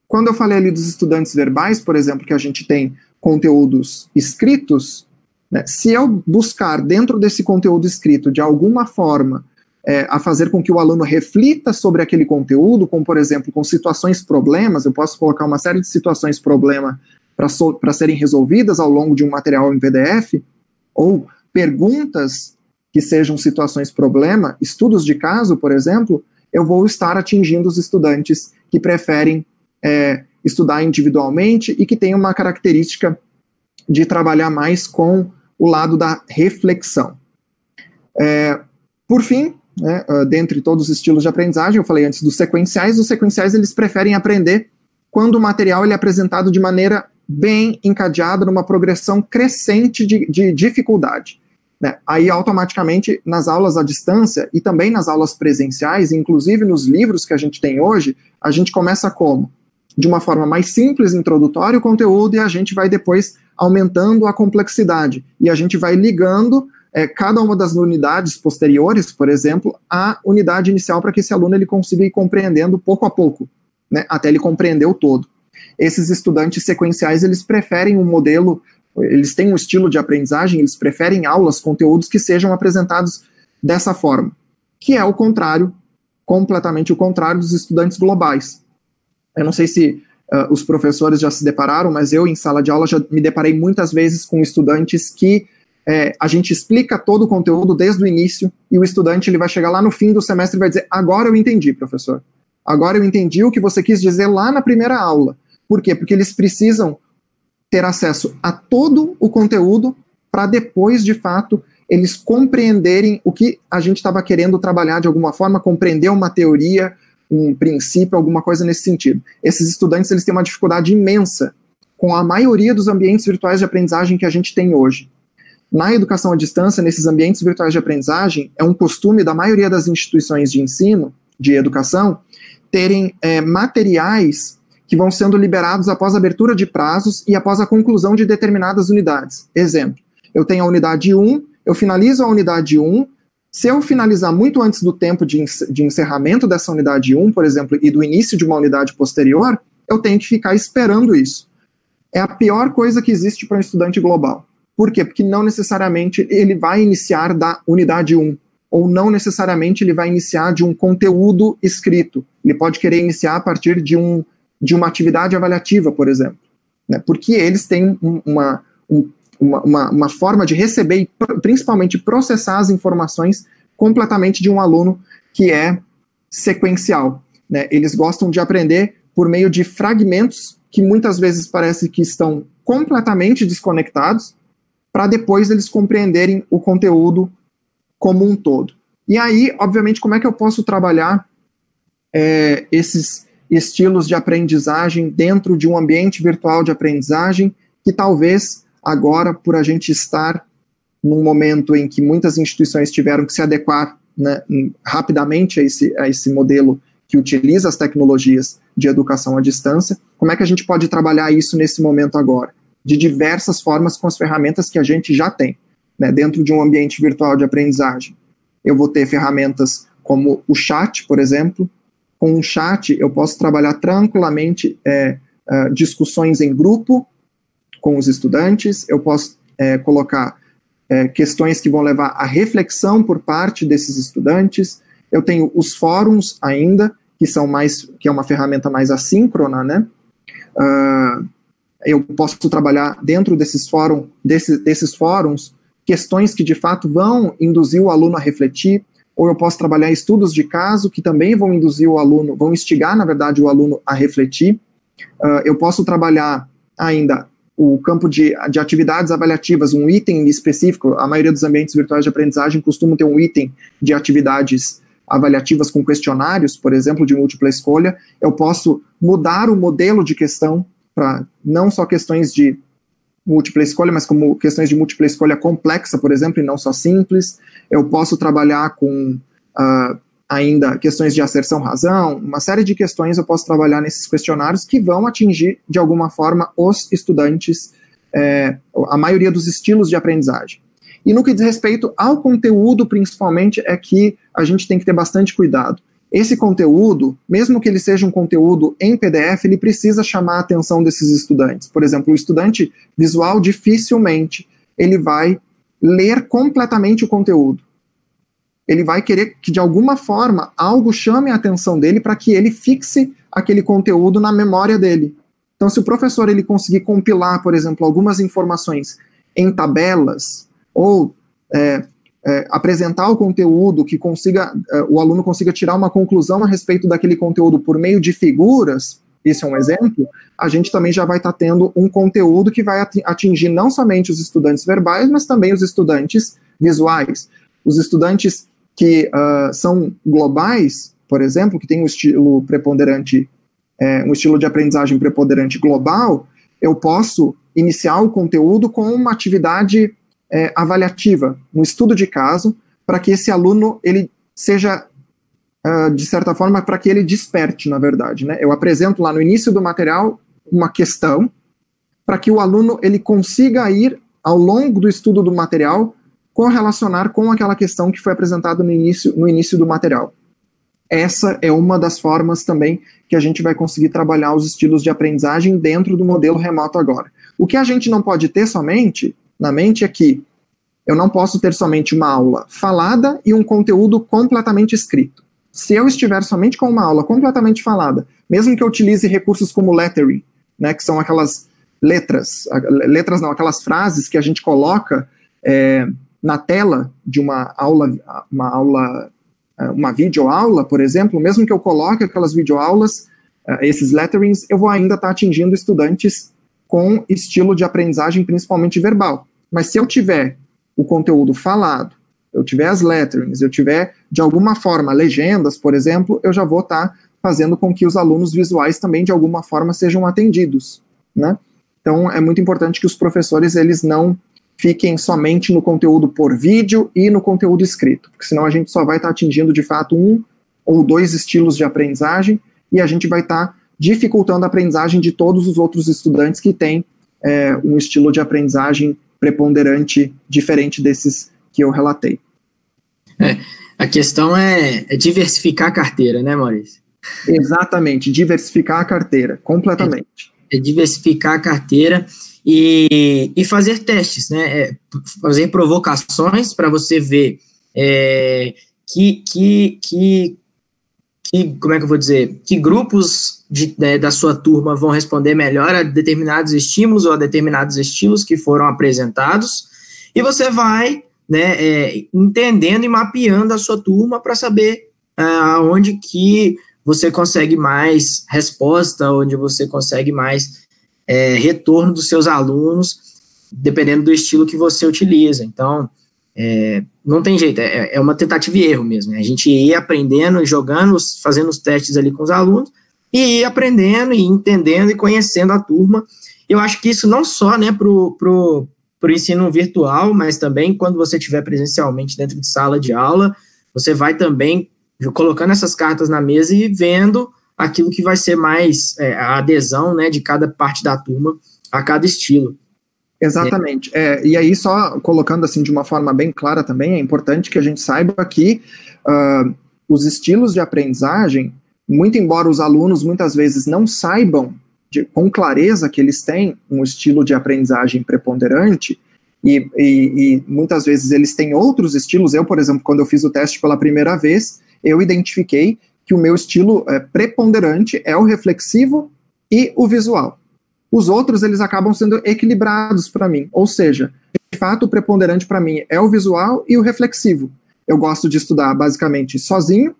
[SPEAKER 2] quando eu falei ali dos estudantes verbais, por exemplo, que a gente tem conteúdos escritos, né, se eu buscar dentro desse conteúdo escrito, de alguma forma, é, a fazer com que o aluno reflita sobre aquele conteúdo, como, por exemplo, com situações problemas, eu posso colocar uma série de situações problema para so, serem resolvidas ao longo de um material em PDF, ou perguntas que sejam situações problema, estudos de caso, por exemplo, eu vou estar atingindo os estudantes que preferem é, estudar individualmente e que tem uma característica de trabalhar mais com o lado da reflexão. É, por fim, né, uh, dentre todos os estilos de aprendizagem, eu falei antes dos sequenciais, os sequenciais eles preferem aprender quando o material ele é apresentado de maneira bem encadeada, numa progressão crescente de, de dificuldade. Né? Aí, automaticamente, nas aulas à distância e também nas aulas presenciais, inclusive nos livros que a gente tem hoje, a gente começa como? de uma forma mais simples, introdutória, o conteúdo, e a gente vai depois aumentando a complexidade. E a gente vai ligando é, cada uma das unidades posteriores, por exemplo, à unidade inicial, para que esse aluno ele consiga ir compreendendo pouco a pouco. né, até ele compreender o todo. Esses estudantes sequenciais, eles preferem um modelo, eles têm um estilo de aprendizagem, eles preferem aulas, conteúdos que sejam apresentados dessa forma, que é o contrário, completamente o contrário dos estudantes globais. Eu não sei se uh, os professores já se depararam, mas eu, em sala de aula, já me deparei muitas vezes com estudantes que é, a gente explica todo o conteúdo desde o início e o estudante ele vai chegar lá no fim do semestre e vai dizer: Agora eu entendi, professor. Agora eu entendi o que você quis dizer lá na primeira aula. Por quê? Porque eles precisam ter acesso a todo o conteúdo para depois, de fato, eles compreenderem o que a gente estava querendo trabalhar de alguma forma, compreender uma teoria, um princípio, alguma coisa nesse sentido. Esses estudantes eles têm uma dificuldade imensa com a maioria dos ambientes virtuais de aprendizagem que a gente tem hoje. Na educação à distância, nesses ambientes virtuais de aprendizagem, é um costume da maioria das instituições de ensino, de educação, terem é, materiais que vão sendo liberados após a abertura de prazos e após a conclusão de determinadas unidades. Exemplo, eu tenho a unidade 1, eu finalizo a unidade 1, se eu finalizar muito antes do tempo de, de encerramento dessa unidade 1, por exemplo, e do início de uma unidade posterior, eu tenho que ficar esperando isso. É a pior coisa que existe para um estudante global. Por quê? Porque não necessariamente ele vai iniciar da unidade 1, ou não necessariamente ele vai iniciar de um conteúdo escrito. Ele pode querer iniciar a partir de, um, de uma atividade avaliativa, por exemplo. Né? Porque eles têm uma, um, uma, uma, uma forma de receber e principalmente processar as informações completamente de um aluno que é sequencial. Né? Eles gostam de aprender por meio de fragmentos que muitas vezes parece que estão completamente desconectados, para depois eles compreenderem o conteúdo como um todo. E aí, obviamente, como é que eu posso trabalhar é, esses estilos de aprendizagem dentro de um ambiente virtual de aprendizagem que talvez Agora, por a gente estar num momento em que muitas instituições tiveram que se adequar né, rapidamente a esse, a esse modelo que utiliza as tecnologias de educação à distância, como é que a gente pode trabalhar isso nesse momento agora? De diversas formas com as ferramentas que a gente já tem, né, dentro de um ambiente virtual de aprendizagem. Eu vou ter ferramentas como o chat, por exemplo. Com um chat, eu posso trabalhar tranquilamente é, é, discussões em grupo com os estudantes, eu posso é, colocar é, questões que vão levar à reflexão por parte desses estudantes. Eu tenho os fóruns ainda, que são mais, que é uma ferramenta mais assíncrona, né? Uh, eu posso trabalhar dentro desses, fórum, desse, desses fóruns questões que de fato vão induzir o aluno a refletir, ou eu posso trabalhar estudos de caso que também vão induzir o aluno, vão instigar, na verdade, o aluno a refletir. Uh, eu posso trabalhar ainda o campo de, de atividades avaliativas, um item específico, a maioria dos ambientes virtuais de aprendizagem costumam ter um item de atividades avaliativas com questionários, por exemplo, de múltipla escolha, eu posso mudar o modelo de questão para não só questões de múltipla escolha, mas como questões de múltipla escolha complexa, por exemplo, e não só simples. Eu posso trabalhar com uh, ainda questões de asserção-razão, uma série de questões eu posso trabalhar nesses questionários que vão atingir, de alguma forma, os estudantes, é, a maioria dos estilos de aprendizagem. E no que diz respeito ao conteúdo, principalmente, é que a gente tem que ter bastante cuidado. Esse conteúdo, mesmo que ele seja um conteúdo em PDF, ele precisa chamar a atenção desses estudantes. Por exemplo, o estudante visual dificilmente ele vai ler completamente o conteúdo ele vai querer que de alguma forma algo chame a atenção dele para que ele fixe aquele conteúdo na memória dele. Então, se o professor ele conseguir compilar, por exemplo, algumas informações em tabelas ou é, é, apresentar o conteúdo que consiga é, o aluno consiga tirar uma conclusão a respeito daquele conteúdo por meio de figuras, esse é um exemplo, a gente também já vai estar tá tendo um conteúdo que vai atingir não somente os estudantes verbais, mas também os estudantes visuais. Os estudantes que uh, são globais, por exemplo, que tem um estilo preponderante, é, um estilo de aprendizagem preponderante global, eu posso iniciar o conteúdo com uma atividade é, avaliativa, um estudo de caso, para que esse aluno ele seja uh, de certa forma para que ele desperte, na verdade, né? Eu apresento lá no início do material uma questão para que o aluno ele consiga ir ao longo do estudo do material correlacionar com aquela questão que foi apresentada no início, no início do material. essa é uma das formas também que a gente vai conseguir trabalhar os estilos de aprendizagem dentro do modelo remoto agora. O que a gente não pode ter somente na mente é que eu não posso ter somente uma aula falada e um conteúdo completamente escrito. Se eu estiver somente com uma aula completamente falada, mesmo que eu utilize recursos como lettering, né, que são aquelas letras, letras não, aquelas frases que a gente coloca é, na tela de uma aula, uma aula, é, uma videoaula, por exemplo, mesmo que eu coloque aquelas videoaulas, é, esses letterings, eu vou ainda estar tá atingindo estudantes com estilo de aprendizagem, principalmente verbal. Mas se eu tiver o conteúdo falado, eu tiver as letterings, eu tiver de alguma forma legendas, por exemplo, eu já vou estar tá fazendo com que os alunos visuais também de alguma forma sejam atendidos, né? Então é muito importante que os professores eles não fiquem somente no conteúdo por vídeo e no conteúdo escrito, porque senão a gente só vai estar tá atingindo de fato um ou dois estilos de aprendizagem e a gente vai estar tá dificultando a aprendizagem de todos os outros estudantes que têm é, um estilo de aprendizagem preponderante diferente desses que eu relatei.
[SPEAKER 1] É, a questão é, é, diversificar a carteira, né, Maurício?
[SPEAKER 2] Exatamente, diversificar a carteira, completamente.
[SPEAKER 1] É, é diversificar a carteira e, e fazer testes, né? É, fazer provocações para você ver é, que, que, que, que, como é que eu vou dizer, que grupos de, né, da sua turma vão responder melhor a determinados estímulos ou a determinados estilos que foram apresentados, e você vai né, é, entendendo e mapeando a sua turma para saber uh, onde que você consegue mais resposta, onde você consegue mais é, retorno dos seus alunos, dependendo do estilo que você utiliza. Então, é, não tem jeito, é, é, uma tentativa e erro mesmo. Né? A gente ia aprendendo, jogando, fazendo os testes ali com os alunos, e ir aprendendo, e entendendo e conhecendo a turma. Eu acho que isso não só né, para o pro, pro ensino virtual, mas também quando você estiver presencialmente dentro de sala de aula, você vai também colocando essas cartas na mesa e vendo aquilo que vai ser mais é, a adesão né, de cada parte da turma a cada estilo.
[SPEAKER 2] Exatamente. É, e aí, só colocando assim de uma forma bem clara também, é importante que a gente saiba que uh, os estilos de aprendizagem, muito embora os alunos muitas vezes não saibam de, com clareza que eles têm um estilo de aprendizagem preponderante, e, e, e, muitas vezes eles têm outros estilos. Eu, por exemplo, quando eu fiz o teste pela primeira vez, eu identifiquei que o meu estilo é, preponderante é o reflexivo e o visual. Os outros, eles acabam sendo equilibrados para mim. Ou seja, de fato, o preponderante para mim é o visual e o reflexivo. Eu gosto de estudar basicamente sozinho,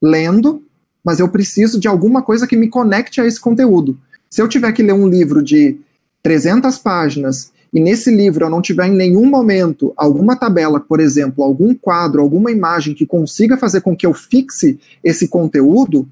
[SPEAKER 2] lendo, mas eu preciso de alguma coisa que me conecte a esse conteúdo. Se eu tiver que ler um livro de 300 páginas e nesse livro eu não tiver em nenhum momento alguma tabela, por exemplo, algum quadro, alguma imagem que consiga fazer com que eu fixe esse conteúdo,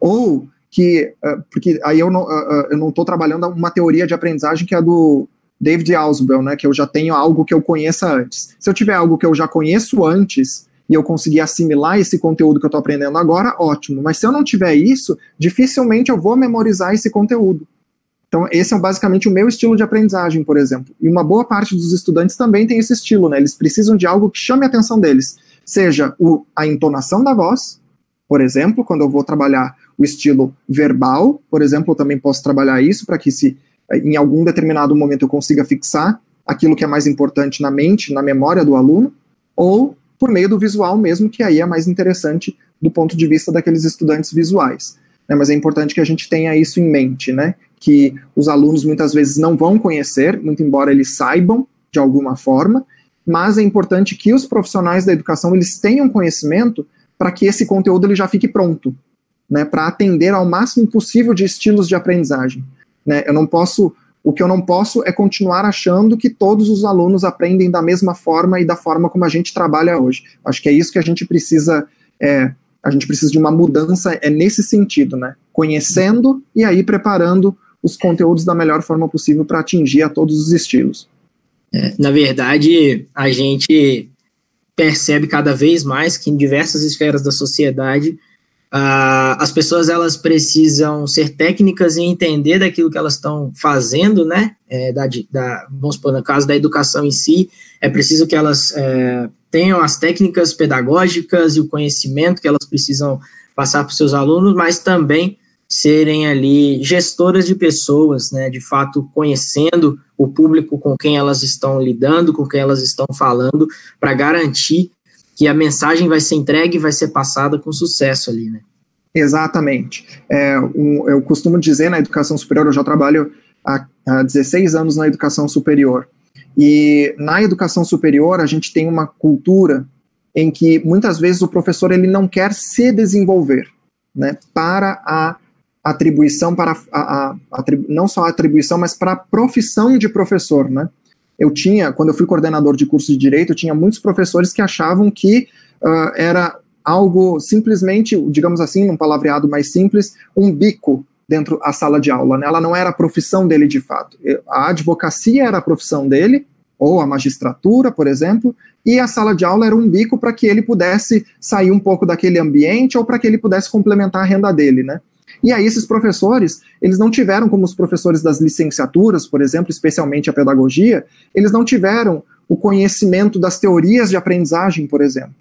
[SPEAKER 2] ou que, uh, porque aí eu não uh, eu não estou trabalhando uma teoria de aprendizagem que é do David Ausubel, né, que eu já tenho algo que eu conheça antes. Se eu tiver algo que eu já conheço antes e eu conseguir assimilar esse conteúdo que eu estou aprendendo agora, ótimo. Mas se eu não tiver isso, dificilmente eu vou memorizar esse conteúdo. Então, esse é basicamente o meu estilo de aprendizagem, por exemplo. E uma boa parte dos estudantes também tem esse estilo, né? Eles precisam de algo que chame a atenção deles. Seja o, a entonação da voz, por exemplo, quando eu vou trabalhar o estilo verbal, por exemplo, eu também posso trabalhar isso para que se em algum determinado momento eu consiga fixar aquilo que é mais importante na mente, na memória do aluno, ou por meio do visual mesmo, que aí é mais interessante do ponto de vista daqueles estudantes visuais. Né? Mas é importante que a gente tenha isso em mente, né? Que os alunos muitas vezes não vão conhecer, muito embora eles saibam de alguma forma, mas é importante que os profissionais da educação eles tenham conhecimento para que esse conteúdo ele já fique pronto, né, para atender ao máximo possível de estilos de aprendizagem. Né? Eu não posso, o que eu não posso é continuar achando que todos os alunos aprendem da mesma forma e da forma como a gente trabalha hoje. Acho que é isso que a gente precisa, é, a gente precisa de uma mudança é nesse sentido, né? Conhecendo e aí preparando os conteúdos da melhor forma possível para atingir a todos os estilos.
[SPEAKER 1] É, na verdade, a gente percebe cada vez mais que em diversas esferas da sociedade Uh, as pessoas elas precisam ser técnicas e entender daquilo que elas estão fazendo, né? É, da, da, vamos supor, no caso da educação em si, é preciso que elas é, tenham as técnicas pedagógicas e o conhecimento que elas precisam passar para os seus alunos, mas também serem ali gestoras de pessoas, né? De fato, conhecendo o público com quem elas estão lidando, com quem elas estão falando, para garantir que a mensagem vai ser entregue e vai ser passada com sucesso ali, né?
[SPEAKER 2] Exatamente. É, um, eu costumo dizer na educação superior, eu já trabalho há, há 16 anos na educação superior. E na educação superior a gente tem uma cultura em que muitas vezes o professor ele não quer se desenvolver, né, para a atribuição para a, a, a, não só a atribuição, mas para a profissão de professor, né? Eu tinha, quando eu fui coordenador de curso de direito, eu tinha muitos professores que achavam que uh, era algo simplesmente, digamos assim, num palavreado mais simples, um bico dentro da sala de aula. Né? Ela não era a profissão dele de fato. A advocacia era a profissão dele, ou a magistratura, por exemplo, e a sala de aula era um bico para que ele pudesse sair um pouco daquele ambiente ou para que ele pudesse complementar a renda dele, né? E aí esses professores, eles não tiveram, como os professores das licenciaturas, por exemplo, especialmente a pedagogia, eles não tiveram o conhecimento das teorias de aprendizagem, por exemplo.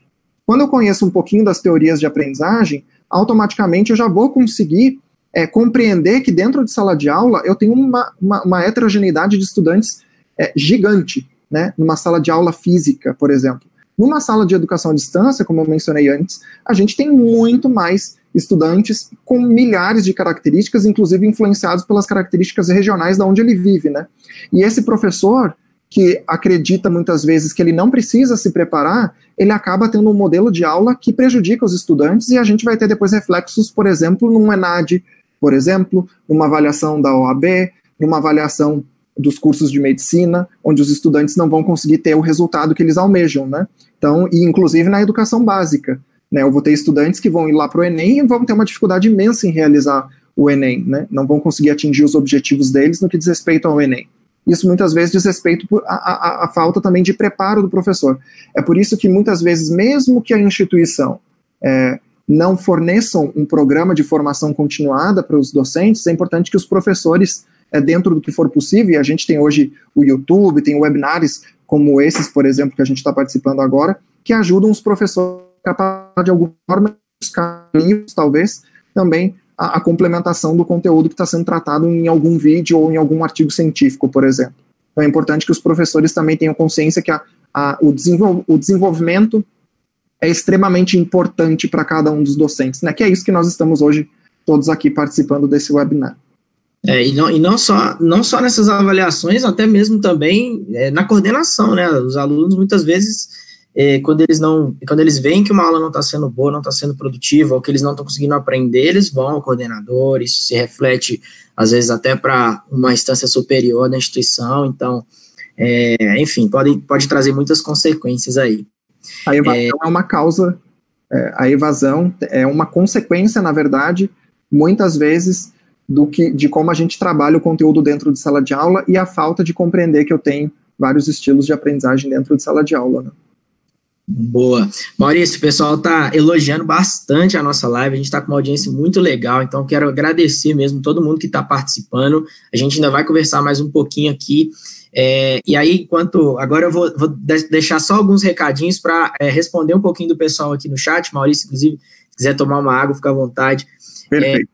[SPEAKER 2] Quando eu conheço um pouquinho das teorias de aprendizagem, automaticamente eu já vou conseguir é, compreender que dentro de sala de aula eu tenho uma, uma, uma heterogeneidade de estudantes é, gigante, né, numa sala de aula física, por exemplo. Numa sala de educação à distância, como eu mencionei antes, a gente tem muito mais estudantes com milhares de características, inclusive influenciados pelas características regionais da onde ele vive, né? E esse professor que acredita muitas vezes que ele não precisa se preparar, ele acaba tendo um modelo de aula que prejudica os estudantes e a gente vai ter depois reflexos, por exemplo, num ENAD, por exemplo, numa avaliação da OAB, numa avaliação dos cursos de medicina, onde os estudantes não vão conseguir ter o resultado que eles almejam, né? Então, e inclusive na educação básica. Né? Eu vou ter estudantes que vão ir lá para o Enem e vão ter uma dificuldade imensa em realizar o Enem, né? não vão conseguir atingir os objetivos deles no que diz respeito ao Enem. Isso muitas vezes diz respeito à, falta também de preparo do professor. É por isso que muitas vezes, mesmo que a instituição é, não forneçam um programa de formação continuada para os docentes, é importante que os professores, é, dentro do que for possível, e a gente tem hoje o YouTube, tem webinars como esses, por exemplo, que a gente está participando agora, que ajudam os professores capaz de alguma forma caminhos, talvez, também a, a complementação do conteúdo que está sendo tratado em algum vídeo ou em algum artigo científico, por exemplo. Então é importante que os professores também tenham consciência que a, a, o, desenvol, o desenvolvimento é extremamente importante para cada um dos docentes, né? Que é isso que nós estamos hoje todos aqui participando desse webinar.
[SPEAKER 1] É, e não, e não, só, não só nessas avaliações, até mesmo também é, na coordenação, né? Os alunos muitas vezes é, quando eles não, quando eles veem que uma aula não está sendo boa, não está sendo produtiva, ou que eles não estão conseguindo aprender, eles vão ao coordenador, isso se reflete, às vezes, até para uma instância superior da instituição, então, é, enfim, pode, pode trazer muitas consequências aí.
[SPEAKER 2] A evasão é, é uma causa, é, a evasão é uma consequência, na verdade, muitas vezes, do que, de como a gente trabalha o conteúdo dentro de sala de aula e a falta de compreender que eu tenho vários estilos de aprendizagem dentro de sala de aula. Né?
[SPEAKER 1] Boa. Maurício, o pessoal está elogiando bastante a nossa live, a gente está com uma audiência muito legal, então quero agradecer mesmo todo mundo que está participando. A gente ainda vai conversar mais um pouquinho aqui. É, e aí, enquanto. Agora eu vou, vou deixar só alguns recadinhos para é, responder um pouquinho do pessoal aqui no chat. Maurício, inclusive, se quiser tomar uma água, fica à vontade. Perfeito.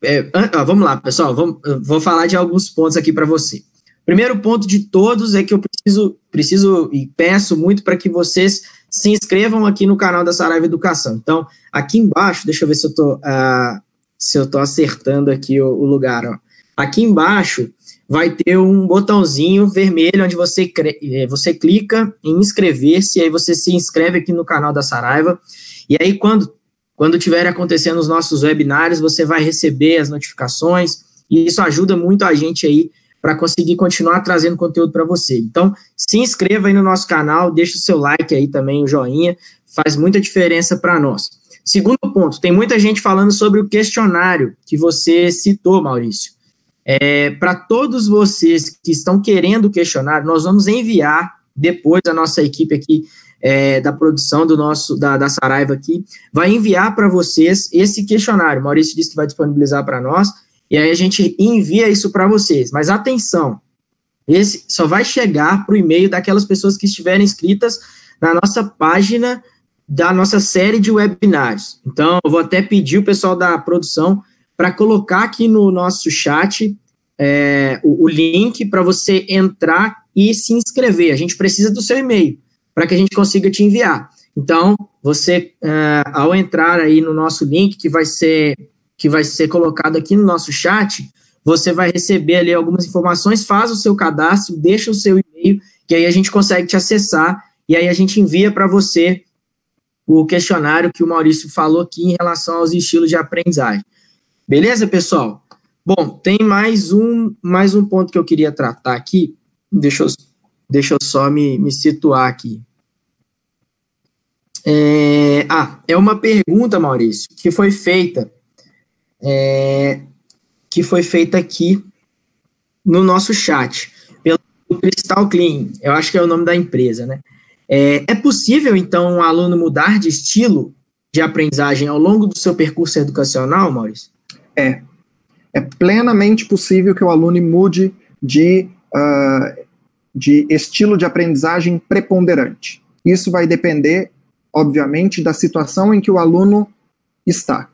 [SPEAKER 1] É, é ah, vamos lá, pessoal, vamos, vou falar de alguns pontos aqui para você. Primeiro ponto de todos é que eu preciso, preciso e peço muito para que vocês se inscrevam aqui no canal da Saraiva Educação. Então, aqui embaixo, deixa eu ver se eu estou uh, se eu tô acertando aqui o, o, lugar. Ó. Aqui embaixo vai ter um botãozinho vermelho onde você, eh, você clica em inscrever-se, aí você se inscreve aqui no canal da Saraiva. E aí, quando, quando tiver acontecendo os nossos webinários, você vai receber as notificações, e isso ajuda muito a gente aí para conseguir continuar trazendo conteúdo para você. Então, se inscreva aí no nosso canal, deixa o seu like aí também, o joinha, faz muita diferença para nós. Segundo ponto, tem muita gente falando sobre o questionário que você citou, Maurício. É, para todos vocês que estão querendo o questionário, nós vamos enviar depois a nossa equipe aqui é, da produção do nosso da, da Saraiva aqui vai enviar para vocês esse questionário. Maurício disse que vai disponibilizar para nós, e aí a gente envia isso para vocês. Mas atenção, esse só vai chegar para o e-mail daquelas pessoas que estiverem inscritas na nossa página da nossa série de webinários. Então, eu vou até pedir o pessoal da produção para colocar aqui no nosso chat é, o, o link para você entrar e se inscrever. A gente precisa do seu e-mail para que a gente consiga te enviar. Então, você, é, ao entrar aí no nosso link, que vai ser que vai ser colocado aqui no nosso chat, você vai receber ali algumas informações, faz o seu cadastro, deixa o seu e-mail, que aí a gente consegue te acessar e aí a gente envia para você o questionário que o Maurício falou aqui em relação aos estilos de aprendizagem. Beleza, pessoal? Bom, tem mais um, mais um ponto que eu queria tratar aqui. Deixa eu, deixa eu só me, me situar aqui. É, ah, é uma pergunta, Maurício, que foi feita é, que foi feita aqui no nosso chat, pelo Crystal Clean, eu acho que é o nome da empresa, né? É, é possível, então, um aluno mudar de estilo de aprendizagem ao longo do seu percurso educacional, Maurício?
[SPEAKER 2] É. É plenamente possível que o aluno mude de, uh, de estilo de aprendizagem preponderante. Isso vai depender, obviamente, da situação em que o aluno está.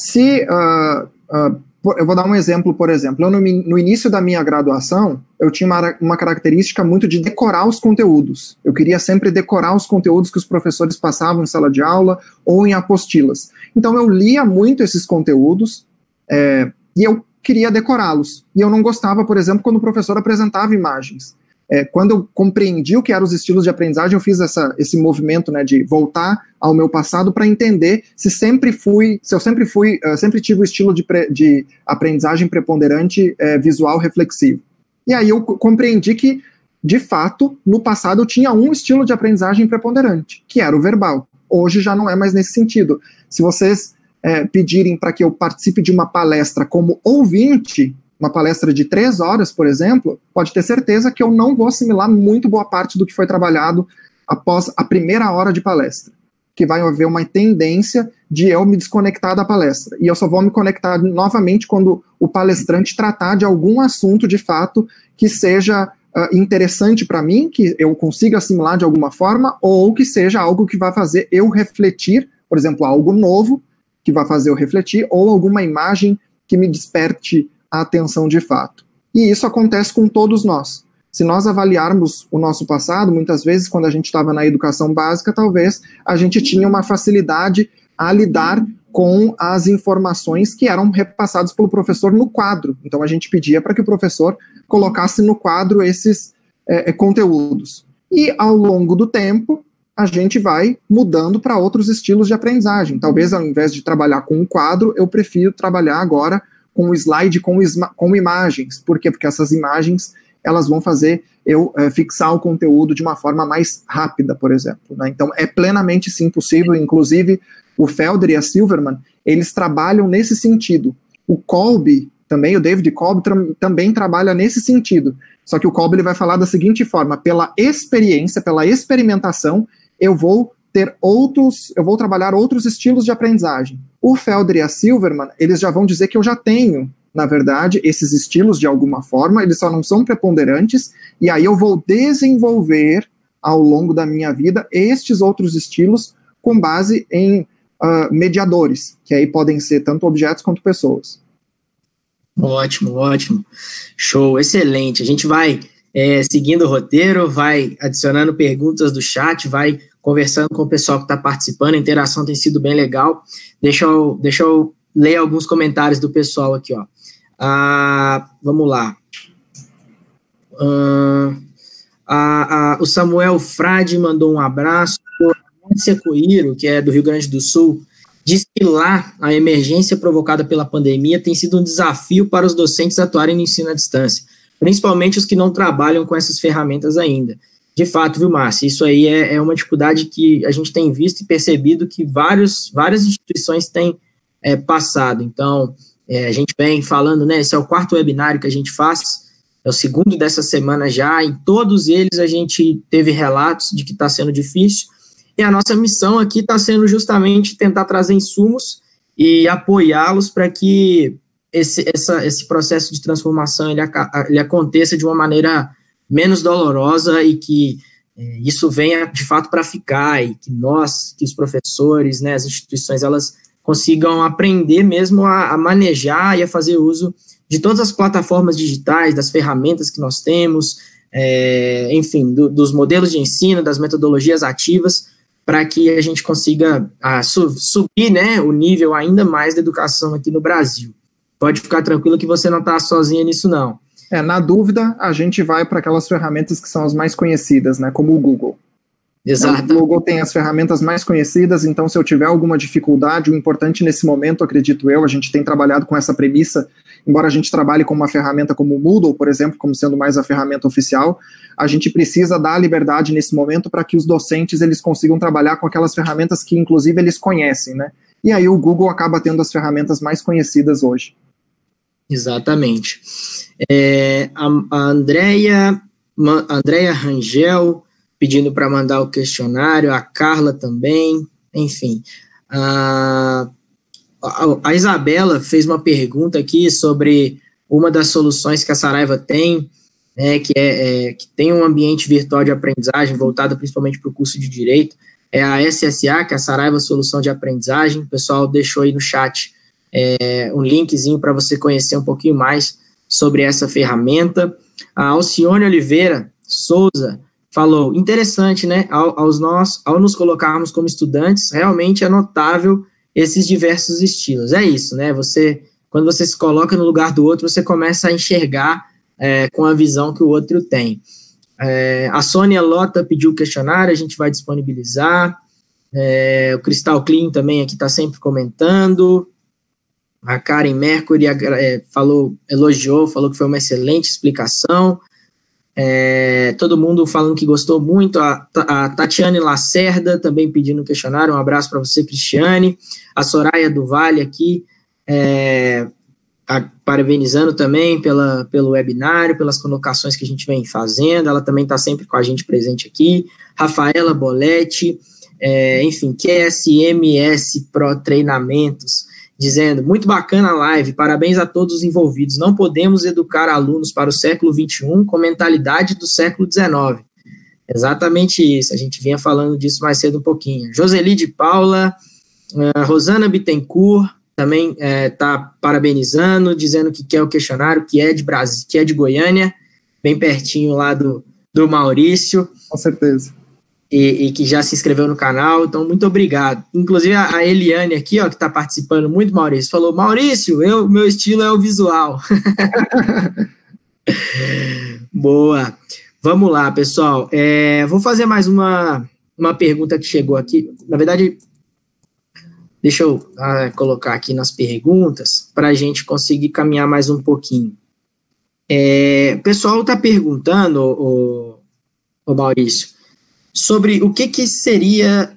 [SPEAKER 2] Se uh, uh, eu vou dar um exemplo, por exemplo. Eu, no, no, início da minha graduação, eu tinha uma, uma, característica muito de decorar os conteúdos. Eu queria sempre decorar os conteúdos que os professores passavam em sala de aula ou em apostilas. Então, eu lia muito esses conteúdos é, e eu queria decorá-los. E eu não gostava, por exemplo, quando o professor apresentava imagens é, quando eu compreendi o que eram os estilos de aprendizagem, eu fiz essa, esse movimento né, de voltar ao meu passado para entender se sempre fui, se eu sempre fui, uh, sempre tive o estilo de, pre, de aprendizagem preponderante uh, visual reflexivo. E aí eu compreendi que, de fato, no passado eu tinha um estilo de aprendizagem preponderante, que era o verbal. Hoje já não é mais nesse sentido. Se vocês é, pedirem para que eu participe de uma palestra como ouvinte, uma palestra de três horas, por exemplo, pode ter certeza que eu não vou assimilar muito boa parte do que foi trabalhado após a primeira hora de palestra. Que vai haver uma tendência de eu me desconectar da palestra. E eu só vou me conectar novamente quando o palestrante tratar de algum assunto de fato que seja uh, interessante para mim, que eu consiga assimilar de alguma forma, ou que seja algo que vai fazer eu refletir, por exemplo, algo novo que vai fazer eu refletir, ou alguma imagem que me desperte a atenção de fato. E isso acontece com todos nós. Se nós avaliarmos o nosso passado, muitas vezes, quando a gente estava na educação básica, talvez a gente tinha uma facilidade a lidar com as informações que eram repassadas pelo professor no quadro. Então a gente pedia para que o professor colocasse no quadro esses é, é conteúdos. E ao longo do tempo, a gente vai mudando para outros estilos de aprendizagem. Talvez ao invés de trabalhar com um quadro, eu prefiro trabalhar agora com o slide com, com imagens. Por quê? Porque essas imagens elas vão fazer eu é, fixar o conteúdo de uma forma mais rápida, por exemplo. Né? Então, é plenamente sim possível, inclusive o Felder e a Silverman, eles trabalham nesse sentido. O Kolbe, também, o David Kolbe tra também trabalha nesse sentido. Só que o Kolbe ele vai falar da seguinte forma, pela experiência, pela experimentação, eu vou ter outros, eu vou trabalhar outros estilos de aprendizagem. O Felder e a Silverman, eles já vão dizer que eu já tenho, na verdade, esses estilos de alguma forma, eles só não são preponderantes, e aí eu vou desenvolver ao longo da minha vida estes outros estilos com base em uh, mediadores, que aí podem ser tanto objetos quanto pessoas.
[SPEAKER 1] Ótimo, ótimo. Show, excelente. A gente vai é, seguindo o roteiro, vai adicionando perguntas do chat, vai conversando com o pessoal que está participando, a interação tem sido bem legal. Deixa eu, deixa eu ler alguns comentários do pessoal aqui, ó. Ah, vamos lá. Ah, a, a, o Samuel Frade mandou um abraço. Secoiro, que é do Rio Grande do Sul, diz que lá a emergência provocada pela pandemia tem sido um desafio para os docentes atuarem no ensino à distância, principalmente os que não trabalham com essas ferramentas ainda. De fato, viu, Márcio? Isso aí é, é uma dificuldade que a gente tem visto e percebido que vários, várias instituições têm é, passado. Então, é, a gente vem falando, né? Esse é o quarto webinário que a gente faz é o segundo dessa semana já, em todos eles a gente teve relatos de que está sendo difícil, e a nossa missão aqui está sendo justamente tentar trazer insumos e apoiá-los para que esse, essa, esse processo de transformação ele, ele aconteça de uma maneira menos dolorosa e que é, isso venha de fato para ficar e que nós, que os professores, né, as instituições, elas consigam aprender mesmo a, a manejar e a fazer uso de todas as plataformas digitais, das ferramentas que nós temos, é, enfim, do, dos modelos de ensino, das metodologias ativas, para que a gente consiga a, su, subir né, o nível ainda mais da educação aqui no Brasil. Pode ficar tranquilo que você não está sozinha nisso, não.
[SPEAKER 2] É, na dúvida, a gente vai para aquelas ferramentas que são as mais conhecidas, né, como o Google.
[SPEAKER 1] Exato.
[SPEAKER 2] O Google tem as ferramentas mais conhecidas, então se eu tiver alguma dificuldade, o importante nesse momento, acredito eu, a gente tem trabalhado com essa premissa, embora a gente trabalhe com uma ferramenta como o Moodle, por exemplo, como sendo mais a ferramenta oficial, a gente precisa dar liberdade nesse momento para que os docentes eles consigam trabalhar com aquelas ferramentas que inclusive eles conhecem, né? E aí o Google acaba tendo as ferramentas mais conhecidas hoje.
[SPEAKER 1] Exatamente. É, a, a Andrea, Andrea Rangel pedindo para mandar o questionário, a Carla também, enfim. A, a, a, Isabela fez uma pergunta aqui sobre uma das soluções que a Saraiva tem, né, que, é, é que tem um ambiente virtual de aprendizagem voltado principalmente para o curso de Direito, é a SSA, que é a Saraiva Solução de Aprendizagem. O pessoal deixou aí no chat é, um linkzinho para você conhecer um pouquinho mais sobre essa ferramenta. A Alcione Oliveira Souza falou, interessante, né? Ao, aos nós, ao nos colocarmos como estudantes, realmente é notável esses diversos estilos. É isso, né? Você, quando você se coloca no lugar do outro, você começa a enxergar é, com a visão que o outro tem. É, a Sônia Lota pediu o questionário, a gente vai disponibilizar. É, o Cristal Clean também aqui está sempre comentando. A Karen Mercury é, falou, elogiou, falou que foi uma excelente explicação. É, todo mundo falando que gostou muito. A, a Tatiane Lacerda também pedindo um questionário. Um abraço para você, Cristiane. A Soraya do Vale aqui, é, a, parabenizando também pela, pelo webinário, pelas colocações que a gente vem fazendo. Ela também está sempre com a gente presente aqui. Rafaela Boletti, é, enfim, QSMS Pro Treinamentos dizendo: muito bacana a live, parabéns a todos os envolvidos. Não podemos educar alunos para o século XXI com mentalidade do século XIX. Exatamente isso, a gente vinha falando disso mais cedo um pouquinho. Joseli de Paula, uh, Rosana Bittencourt também está eh, parabenizando, dizendo que quer o questionário, que é de Brasil, que é de Goiânia, bem pertinho lá do, do Maurício.
[SPEAKER 2] Com certeza
[SPEAKER 1] e, e, que já se inscreveu no canal, então muito obrigado. Inclusive a, Eliane aqui, ó, que está participando muito, Maurício, falou, Maurício, eu, meu estilo é o visual. Boa. Vamos lá, pessoal. É, vou fazer mais uma, uma pergunta que chegou aqui. Na verdade, deixa eu ah, colocar aqui nas perguntas para a gente conseguir caminhar mais um pouquinho. É, o pessoal está perguntando, o, o Maurício, sobre o que, que seria.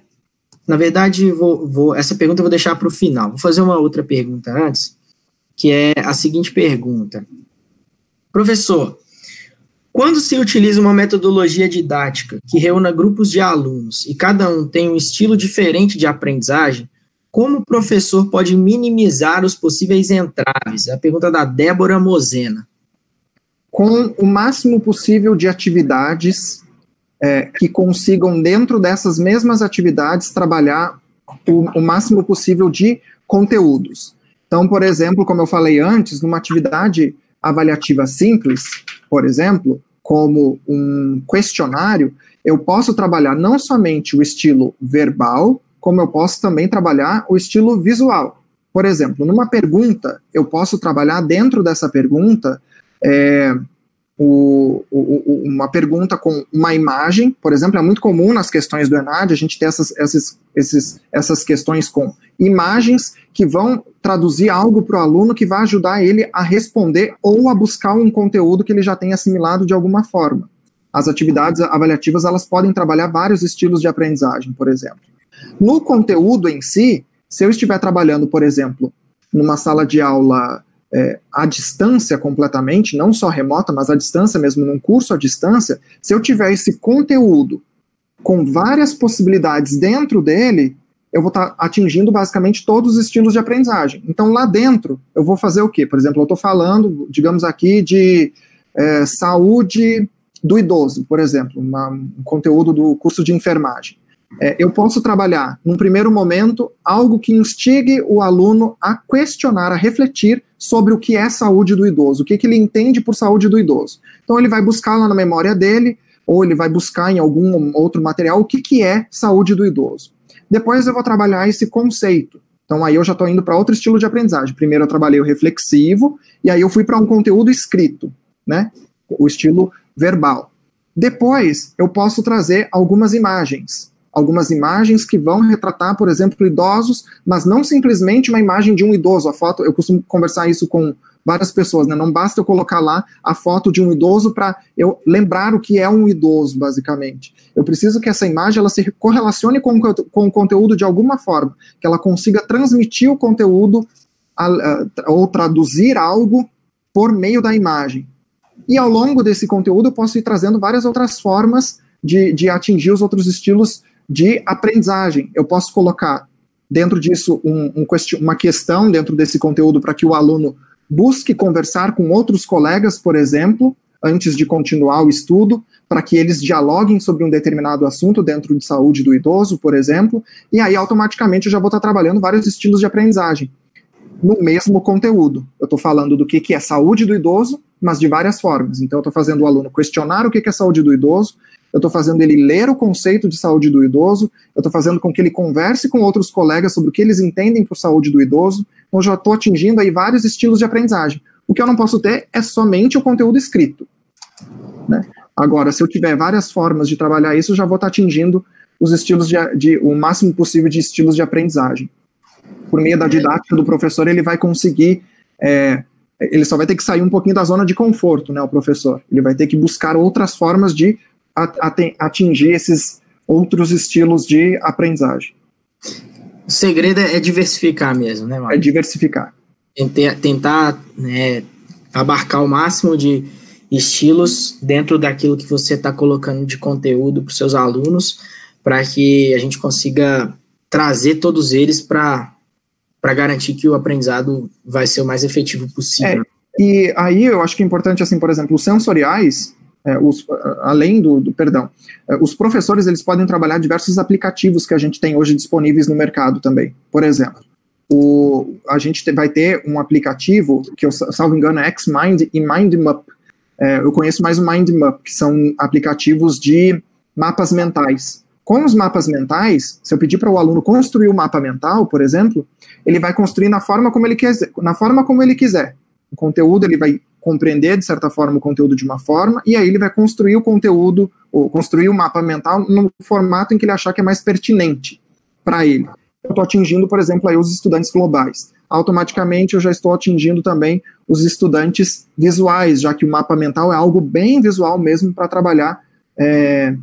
[SPEAKER 1] Na verdade, vou, vou, essa pergunta eu vou deixar para o final. Vou fazer uma outra pergunta antes, que é a seguinte pergunta: Professor, quando se utiliza uma metodologia didática que reúna grupos de alunos e cada um tem um estilo diferente de aprendizagem, como o professor pode minimizar os possíveis entraves? É a pergunta da Débora Mozena.
[SPEAKER 2] Com o máximo possível de atividades é, que consigam, dentro dessas mesmas atividades, trabalhar o, o máximo possível de conteúdos. Então, por exemplo, como eu falei antes, numa atividade avaliativa simples, por exemplo, como um questionário, eu posso trabalhar não somente o estilo verbal, como eu posso também trabalhar o estilo visual. Por exemplo, numa pergunta, eu posso trabalhar dentro dessa pergunta é, o, o, uma pergunta com uma imagem, por exemplo, é muito comum nas questões do ENAD a gente ter essas, essas, esses, essas questões com imagens que vão traduzir algo para o aluno que vai ajudar ele a responder ou a buscar um conteúdo que ele já tem assimilado de alguma forma. As atividades avaliativas elas podem trabalhar vários estilos de aprendizagem, por exemplo. No conteúdo em si, se eu estiver trabalhando, por exemplo, numa sala de aula é, à distância completamente, não só remota, mas à distância mesmo, num curso à distância, se eu tiver esse conteúdo com várias possibilidades dentro dele, eu vou estar tá atingindo basicamente todos os estilos de aprendizagem. Então, lá dentro, eu vou fazer o quê? Por exemplo, eu estou falando, digamos aqui, de é, saúde do idoso, por exemplo, uma, um conteúdo do curso de enfermagem é, eu posso trabalhar, num primeiro momento, algo que instigue o aluno a questionar, a refletir sobre o que é saúde do idoso, o que, que ele entende por saúde do idoso. Então, ele vai buscar lá na memória dele, ou ele vai buscar em algum outro material o que, que é saúde do idoso. Depois, eu vou trabalhar esse conceito. Então, aí eu já estou indo para outro estilo de aprendizagem. Primeiro, eu trabalhei o reflexivo, e aí eu fui para um conteúdo escrito, né? O estilo verbal. Depois, eu posso trazer algumas imagens algumas imagens que vão retratar, por exemplo, idosos, mas não simplesmente uma imagem de um idoso. A foto, eu costumo conversar isso com várias pessoas, né? Não basta eu colocar lá a foto de um idoso para eu lembrar o que é um idoso, basicamente. Eu preciso que essa imagem ela se correlacione com, com o conteúdo de alguma forma, que ela consiga transmitir o conteúdo a, a, ou traduzir algo por meio da imagem. E ao longo desse conteúdo eu posso ir trazendo várias outras formas de, de atingir os outros estilos de aprendizagem. Eu posso colocar dentro disso um, um uma questão dentro desse conteúdo para que o aluno busque conversar com outros colegas, por exemplo, antes de continuar o estudo, para que eles dialoguem sobre um determinado assunto dentro de saúde do idoso, por exemplo, e aí automaticamente eu já vou estar trabalhando vários estilos de aprendizagem no mesmo conteúdo. Eu estou falando do que, que é saúde do idoso, mas de várias formas. Então, eu estou fazendo o aluno questionar o que, que é saúde do idoso, eu estou fazendo ele ler o conceito de saúde do idoso, eu estou fazendo com que ele converse com outros colegas sobre o que eles entendem por saúde do idoso, então já estou atingindo aí vários estilos de aprendizagem. O que eu não posso ter é somente o conteúdo escrito. Né? Agora, se eu tiver várias formas de trabalhar isso, eu já vou estar tá atingindo os estilos de, de, o máximo possível de estilos de aprendizagem. Por meio da didática do professor, ele vai conseguir é, ele só vai ter que sair um pouquinho da zona de conforto, né, o professor. Ele vai ter que buscar outras formas de atingir esses outros estilos de aprendizagem.
[SPEAKER 1] O segredo é diversificar mesmo, né,
[SPEAKER 2] Mário? É diversificar.
[SPEAKER 1] Tentar né, abarcar o máximo de estilos dentro daquilo que você está colocando de conteúdo para os seus alunos, para que a gente consiga trazer todos eles para garantir que o aprendizado vai ser o mais efetivo possível.
[SPEAKER 2] É, e aí eu acho que é importante, assim, por exemplo, os sensoriais, é, os, além do, do perdão, é, os professores eles podem trabalhar diversos aplicativos que a gente tem hoje disponíveis no mercado também. Por exemplo, o, a gente vai ter um aplicativo que eu salvo engano é XMind e MindMap. É, eu conheço mais o MindMap, que são aplicativos de mapas mentais. Com os mapas mentais, se eu pedir para o aluno construir o um mapa mental, por exemplo, ele vai construir na forma como ele quiser, na forma como ele quiser. O conteúdo ele vai compreender, de certa forma, o conteúdo de uma forma, e aí ele vai construir o conteúdo, ou construir o mapa mental no formato em que ele achar que é mais pertinente para ele. Eu estou atingindo, por exemplo, aí os estudantes globais. Automaticamente eu já estou atingindo também os estudantes visuais, já que o mapa mental é algo bem visual mesmo para trabalhar é,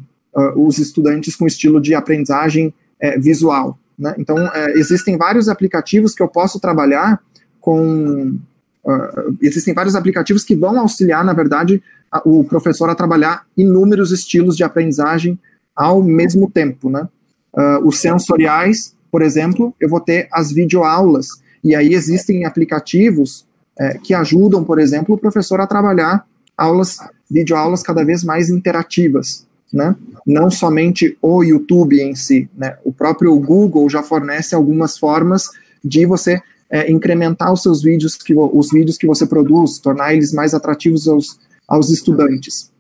[SPEAKER 2] os estudantes com estilo de aprendizagem é, visual. Né? Então, é, existem vários aplicativos que eu posso trabalhar com Uh, existem vários aplicativos que vão auxiliar, na verdade, a, o professor a trabalhar inúmeros estilos de aprendizagem ao mesmo tempo, né? Uh, os sensoriais, por exemplo, eu vou ter as videoaulas, e aí existem aplicativos é, que ajudam, por exemplo, o professor a trabalhar aulas, videoaulas cada vez mais interativas, né? Não somente o YouTube em si, né? O próprio Google já fornece algumas formas de você é, incrementar os seus vídeos, que, os vídeos que você produz, tornar eles mais atrativos aos, aos estudantes.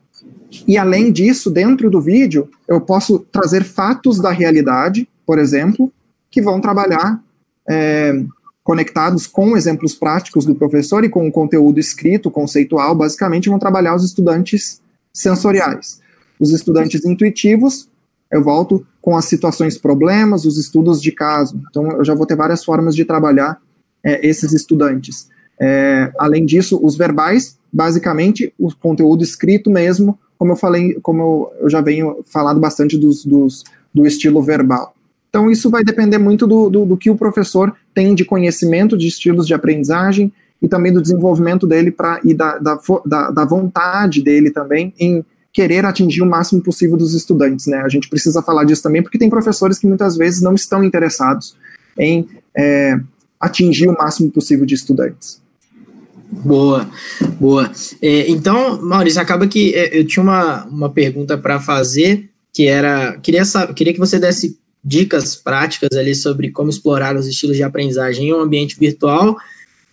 [SPEAKER 2] E além disso, dentro do vídeo, eu posso trazer fatos da realidade, por exemplo, que vão trabalhar é, conectados com exemplos práticos do professor e com o conteúdo escrito, conceitual, basicamente vão trabalhar os estudantes sensoriais. Os estudantes intuitivos, eu volto com as situações problemas, os estudos de caso. Então, eu já vou ter várias formas de trabalhar é, esses estudantes. É, além disso, os verbais, basicamente, o conteúdo escrito mesmo, como eu falei, como eu, eu já venho falando bastante dos, dos, do estilo verbal. Então, isso vai depender muito do, do, do, que o professor tem de conhecimento de estilos de aprendizagem e também do desenvolvimento dele pra, e da, da, da, da vontade dele também em querer atingir o máximo possível dos estudantes, né? A gente precisa falar disso também, porque tem professores que muitas vezes não estão interessados em é, atingir o máximo possível de estudantes.
[SPEAKER 1] Boa, boa. É, então, Maurício, acaba que é, eu tinha uma, uma pergunta para fazer, que era, queria, queria que você desse dicas práticas ali sobre como explorar os estilos de aprendizagem em um ambiente virtual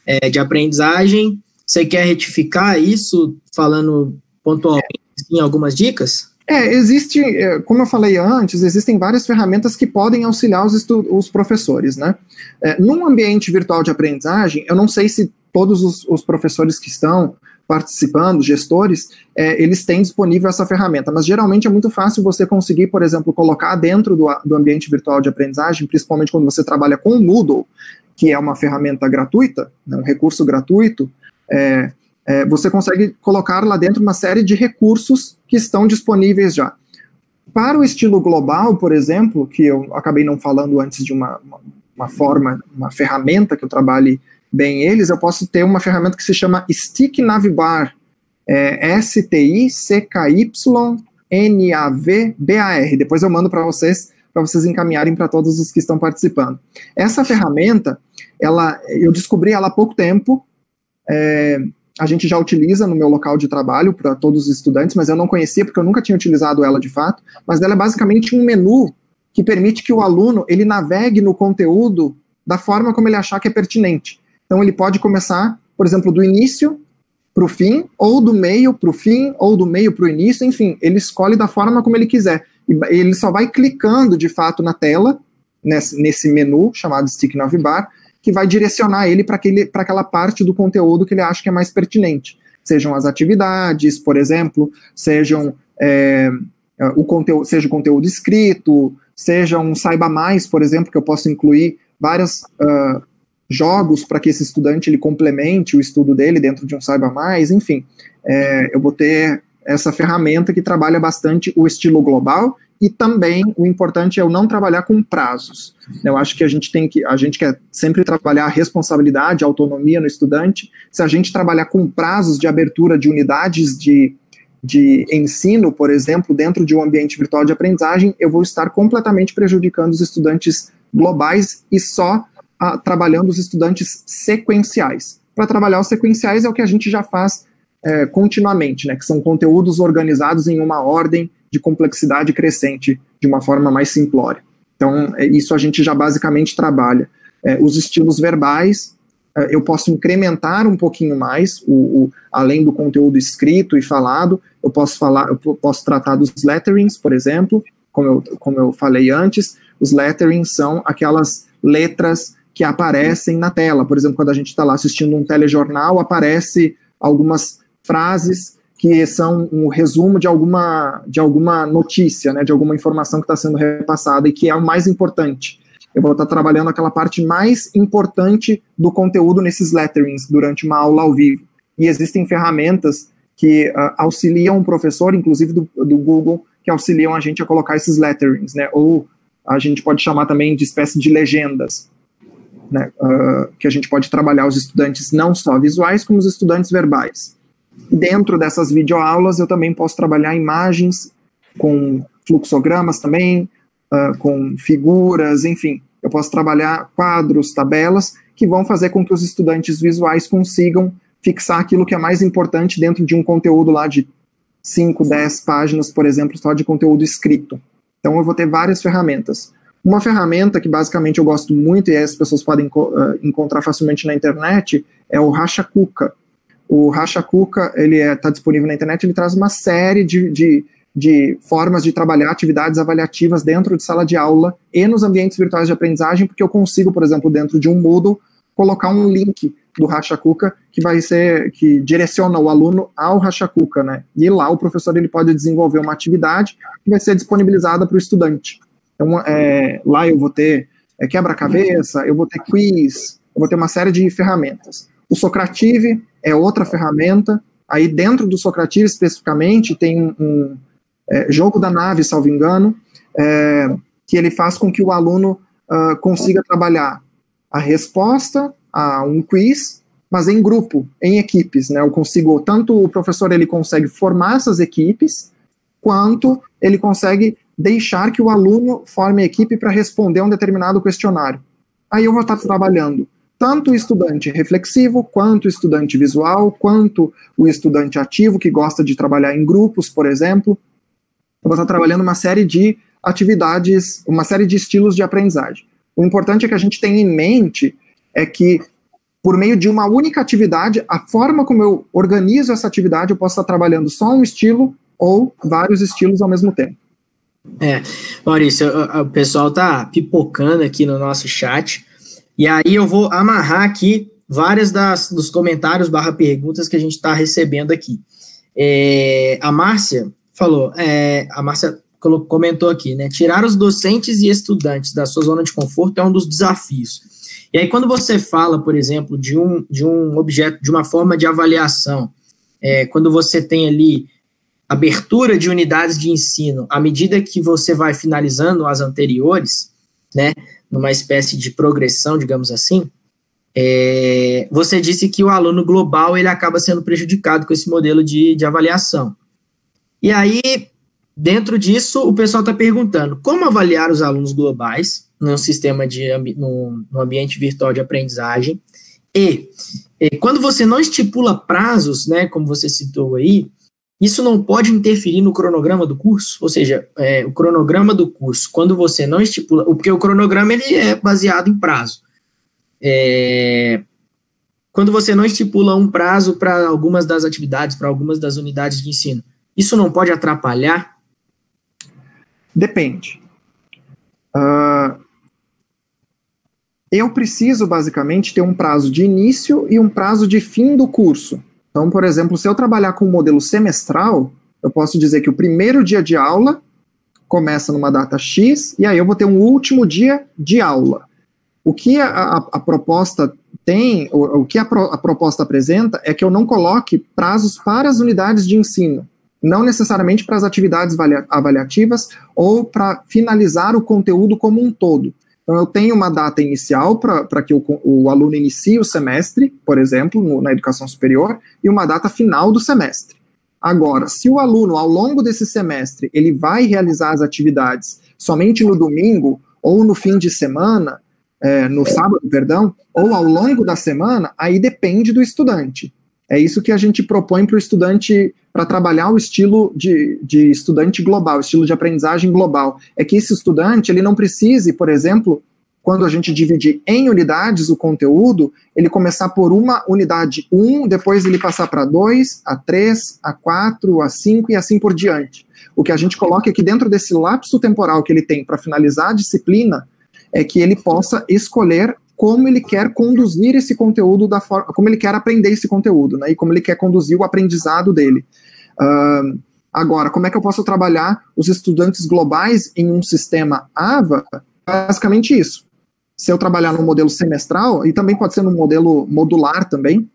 [SPEAKER 1] é, de aprendizagem. Você quer retificar isso falando pontualmente em algumas dicas?
[SPEAKER 2] É, existe, é, como eu falei antes, existem várias ferramentas que podem auxiliar os, os professores, né? É, num ambiente virtual de aprendizagem, eu não sei se todos os, os professores que estão participando, gestores, é, eles têm disponível essa ferramenta, mas geralmente é muito fácil você conseguir, por exemplo, colocar dentro do, do ambiente virtual de aprendizagem, principalmente quando você trabalha com o Moodle, que é uma ferramenta gratuita, né, um recurso gratuito, é, é, você consegue colocar lá dentro uma série de recursos que estão disponíveis já. Para o estilo global, por exemplo, que eu acabei não falando antes de uma, uma, uma forma, uma ferramenta que eu trabalhe bem eles, eu posso ter uma ferramenta que se chama Stick Navbar, é S-T-I-C-K-Y-N-A-V-B-A-R. Depois eu mando para vocês, para vocês encaminharem para todos os que estão participando. Essa ferramenta, ela, eu descobri ela há pouco tempo, é, a gente já utiliza no meu local de trabalho para todos os estudantes, mas eu não conhecia porque eu nunca tinha utilizado ela de fato, mas ela é basicamente um menu que permite que o aluno ele navegue no conteúdo da forma como ele achar que é pertinente. Então ele pode começar, por exemplo, do início para o fim, ou do meio para o fim, ou do meio para o início, enfim, ele escolhe da forma como ele quiser. E ele só vai clicando de fato na tela, nesse, menu chamado Stick Navbar, que vai direcionar ele para aquela parte do conteúdo que ele acha que é mais pertinente. Sejam as atividades, por exemplo, sejam é, o conteúdo, seja o conteúdo escrito, seja um saiba mais, por exemplo, que eu posso incluir várias uh, jogos para que esse estudante ele complemente o estudo dele dentro de um Saiba Mais, enfim, é, eu vou ter essa ferramenta que trabalha bastante o estilo global e também o importante é eu não trabalhar com prazos. Eu acho que a gente tem que, a gente quer sempre trabalhar a responsabilidade, a autonomia no estudante. Se a gente trabalhar com prazos de abertura de unidades de, de ensino, por exemplo, dentro de um ambiente virtual de aprendizagem, eu vou estar completamente prejudicando os estudantes globais e só a, trabalhando os estudantes sequenciais. Para trabalhar os sequenciais é o que a gente já faz é, continuamente, né, que são conteúdos organizados em uma ordem de complexidade crescente, de uma forma mais simplória. Então, é, isso a gente já basicamente trabalha. É, os estilos verbais, é, eu posso incrementar um pouquinho mais, o, o, além do conteúdo escrito e falado, eu posso falar, eu posso tratar dos letterings, por exemplo, como eu, como eu falei antes, os letterings são aquelas letras que aparecem na tela. Por exemplo, quando a gente está lá assistindo um telejornal, aparece algumas frases que são um resumo de alguma, de alguma notícia, né, de alguma informação que está sendo repassada e que é o mais importante. Eu vou estar tá trabalhando aquela parte mais importante do conteúdo nesses letterings durante uma aula ao vivo. E existem ferramentas que uh, auxiliam o professor, inclusive do, do Google, que auxiliam a gente a colocar esses letterings, né? Ou a gente pode chamar também de espécie de legendas né, uh, que a gente pode trabalhar os estudantes não só visuais, como os estudantes verbais. Dentro dessas videoaulas, eu também posso trabalhar imagens com fluxogramas também, uh, com figuras, enfim. Eu posso trabalhar quadros, tabelas, que vão fazer com que os estudantes visuais consigam fixar aquilo que é mais importante dentro de um conteúdo lá de 5, 10 páginas, por exemplo, só de conteúdo escrito. Então, eu vou ter várias ferramentas. Uma ferramenta que basicamente eu gosto muito e as pessoas podem uh, encontrar facilmente na internet é o Racha Kuka. O Racha Kuka, ele está é, tá disponível na internet, ele traz uma série de, de, de formas de trabalhar atividades avaliativas dentro de sala de aula e nos ambientes virtuais de aprendizagem, porque eu consigo, por exemplo, dentro de um Moodle, colocar um link do Racha Kuka que vai ser que direciona o aluno ao Racha Kuka, né? E lá o professor ele pode desenvolver uma atividade que vai ser disponibilizada para o estudante. Então, é, lá eu vou ter é, quebra-cabeça, eu vou ter quiz, eu vou ter uma série de ferramentas. O Socrative é outra ferramenta. Aí, dentro do Socrative, especificamente, tem um, um é, jogo da nave, salvo engano, é, que ele faz com que o aluno uh, consiga trabalhar a resposta a um quiz mas em grupo, em equipes, né? Eu consigo tanto o professor ele consegue formar essas equipes, quanto ele consegue deixar que o aluno forme a equipe para responder um determinado questionário. Aí eu vou estar trabalhando tanto o estudante reflexivo, quanto o estudante visual, quanto o estudante ativo que gosta de trabalhar em grupos, por exemplo. Eu vou estar trabalhando uma série de atividades, uma série de estilos de aprendizagem. O importante é que a gente tenha em mente é que por meio de uma única atividade, a forma como eu organizo essa atividade, eu posso estar trabalhando só um estilo ou vários estilos ao mesmo tempo.
[SPEAKER 1] É, Maurício, o, o pessoal tá pipocando aqui no nosso chat, e aí eu vou amarrar aqui várias das, dos comentários barra perguntas que a gente está recebendo aqui. É, a Márcia falou, é, a Márcia comentou aqui, né? Tirar os docentes e estudantes da sua zona de conforto é um dos desafios. E aí, quando você fala, por exemplo, de um, de um objeto, de uma forma de avaliação, é, quando você tem ali abertura de unidades de ensino, à medida que você vai finalizando as anteriores, né, numa espécie de progressão, digamos assim, é, você disse que o aluno global ele acaba sendo prejudicado com esse modelo de, de avaliação. E aí, dentro disso, o pessoal está perguntando como avaliar os alunos globais num sistema de no, ambiente virtual de aprendizagem. E, e, quando você não estipula prazos, né, como você citou aí, isso não pode interferir no cronograma do curso, ou seja, é, o cronograma do curso, quando você não estipula, porque o cronograma ele é baseado em prazo. É, quando você não estipula um prazo para algumas das atividades, para algumas das unidades de ensino, isso não pode atrapalhar?
[SPEAKER 2] Depende. Uh, eu preciso basicamente ter um prazo de início e um prazo de fim do curso. Então, por exemplo, se eu trabalhar com um modelo semestral, eu posso dizer que o primeiro dia de aula começa numa data X e aí eu vou ter um último dia de aula. O que a, a, a proposta tem, o, o que a, pro, a proposta apresenta é que eu não coloque prazos para as unidades de ensino, não necessariamente para as atividades avaliativas ou para finalizar o conteúdo como um todo. Então, eu tenho uma data inicial para que o, o, aluno inicie o semestre, por exemplo, no, na educação superior, e uma data final do semestre. Agora, se o aluno, ao longo desse semestre, ele vai realizar as atividades somente no domingo ou no fim de semana, é, no sábado, perdão, ou ao longo da semana, aí depende do estudante. É isso que a gente propõe para o estudante, para trabalhar o estilo de, de estudante global, estilo de aprendizagem global. É que esse estudante, ele não precise, por exemplo, quando a gente dividir em unidades o conteúdo, ele começar por uma unidade 1, um, depois ele passar para 2, a 3, a 4, a 5 e assim por diante. O que a gente coloca é que dentro desse lapso temporal que ele tem para finalizar a disciplina, é que ele possa escolher como ele quer conduzir esse conteúdo da forma, como ele quer aprender esse conteúdo, né? E como ele quer conduzir o aprendizado dele. Uh, agora, como é que eu posso trabalhar os estudantes globais em um sistema AVA? Basicamente isso. Se eu trabalhar no modelo semestral, e também pode ser no modelo modular também,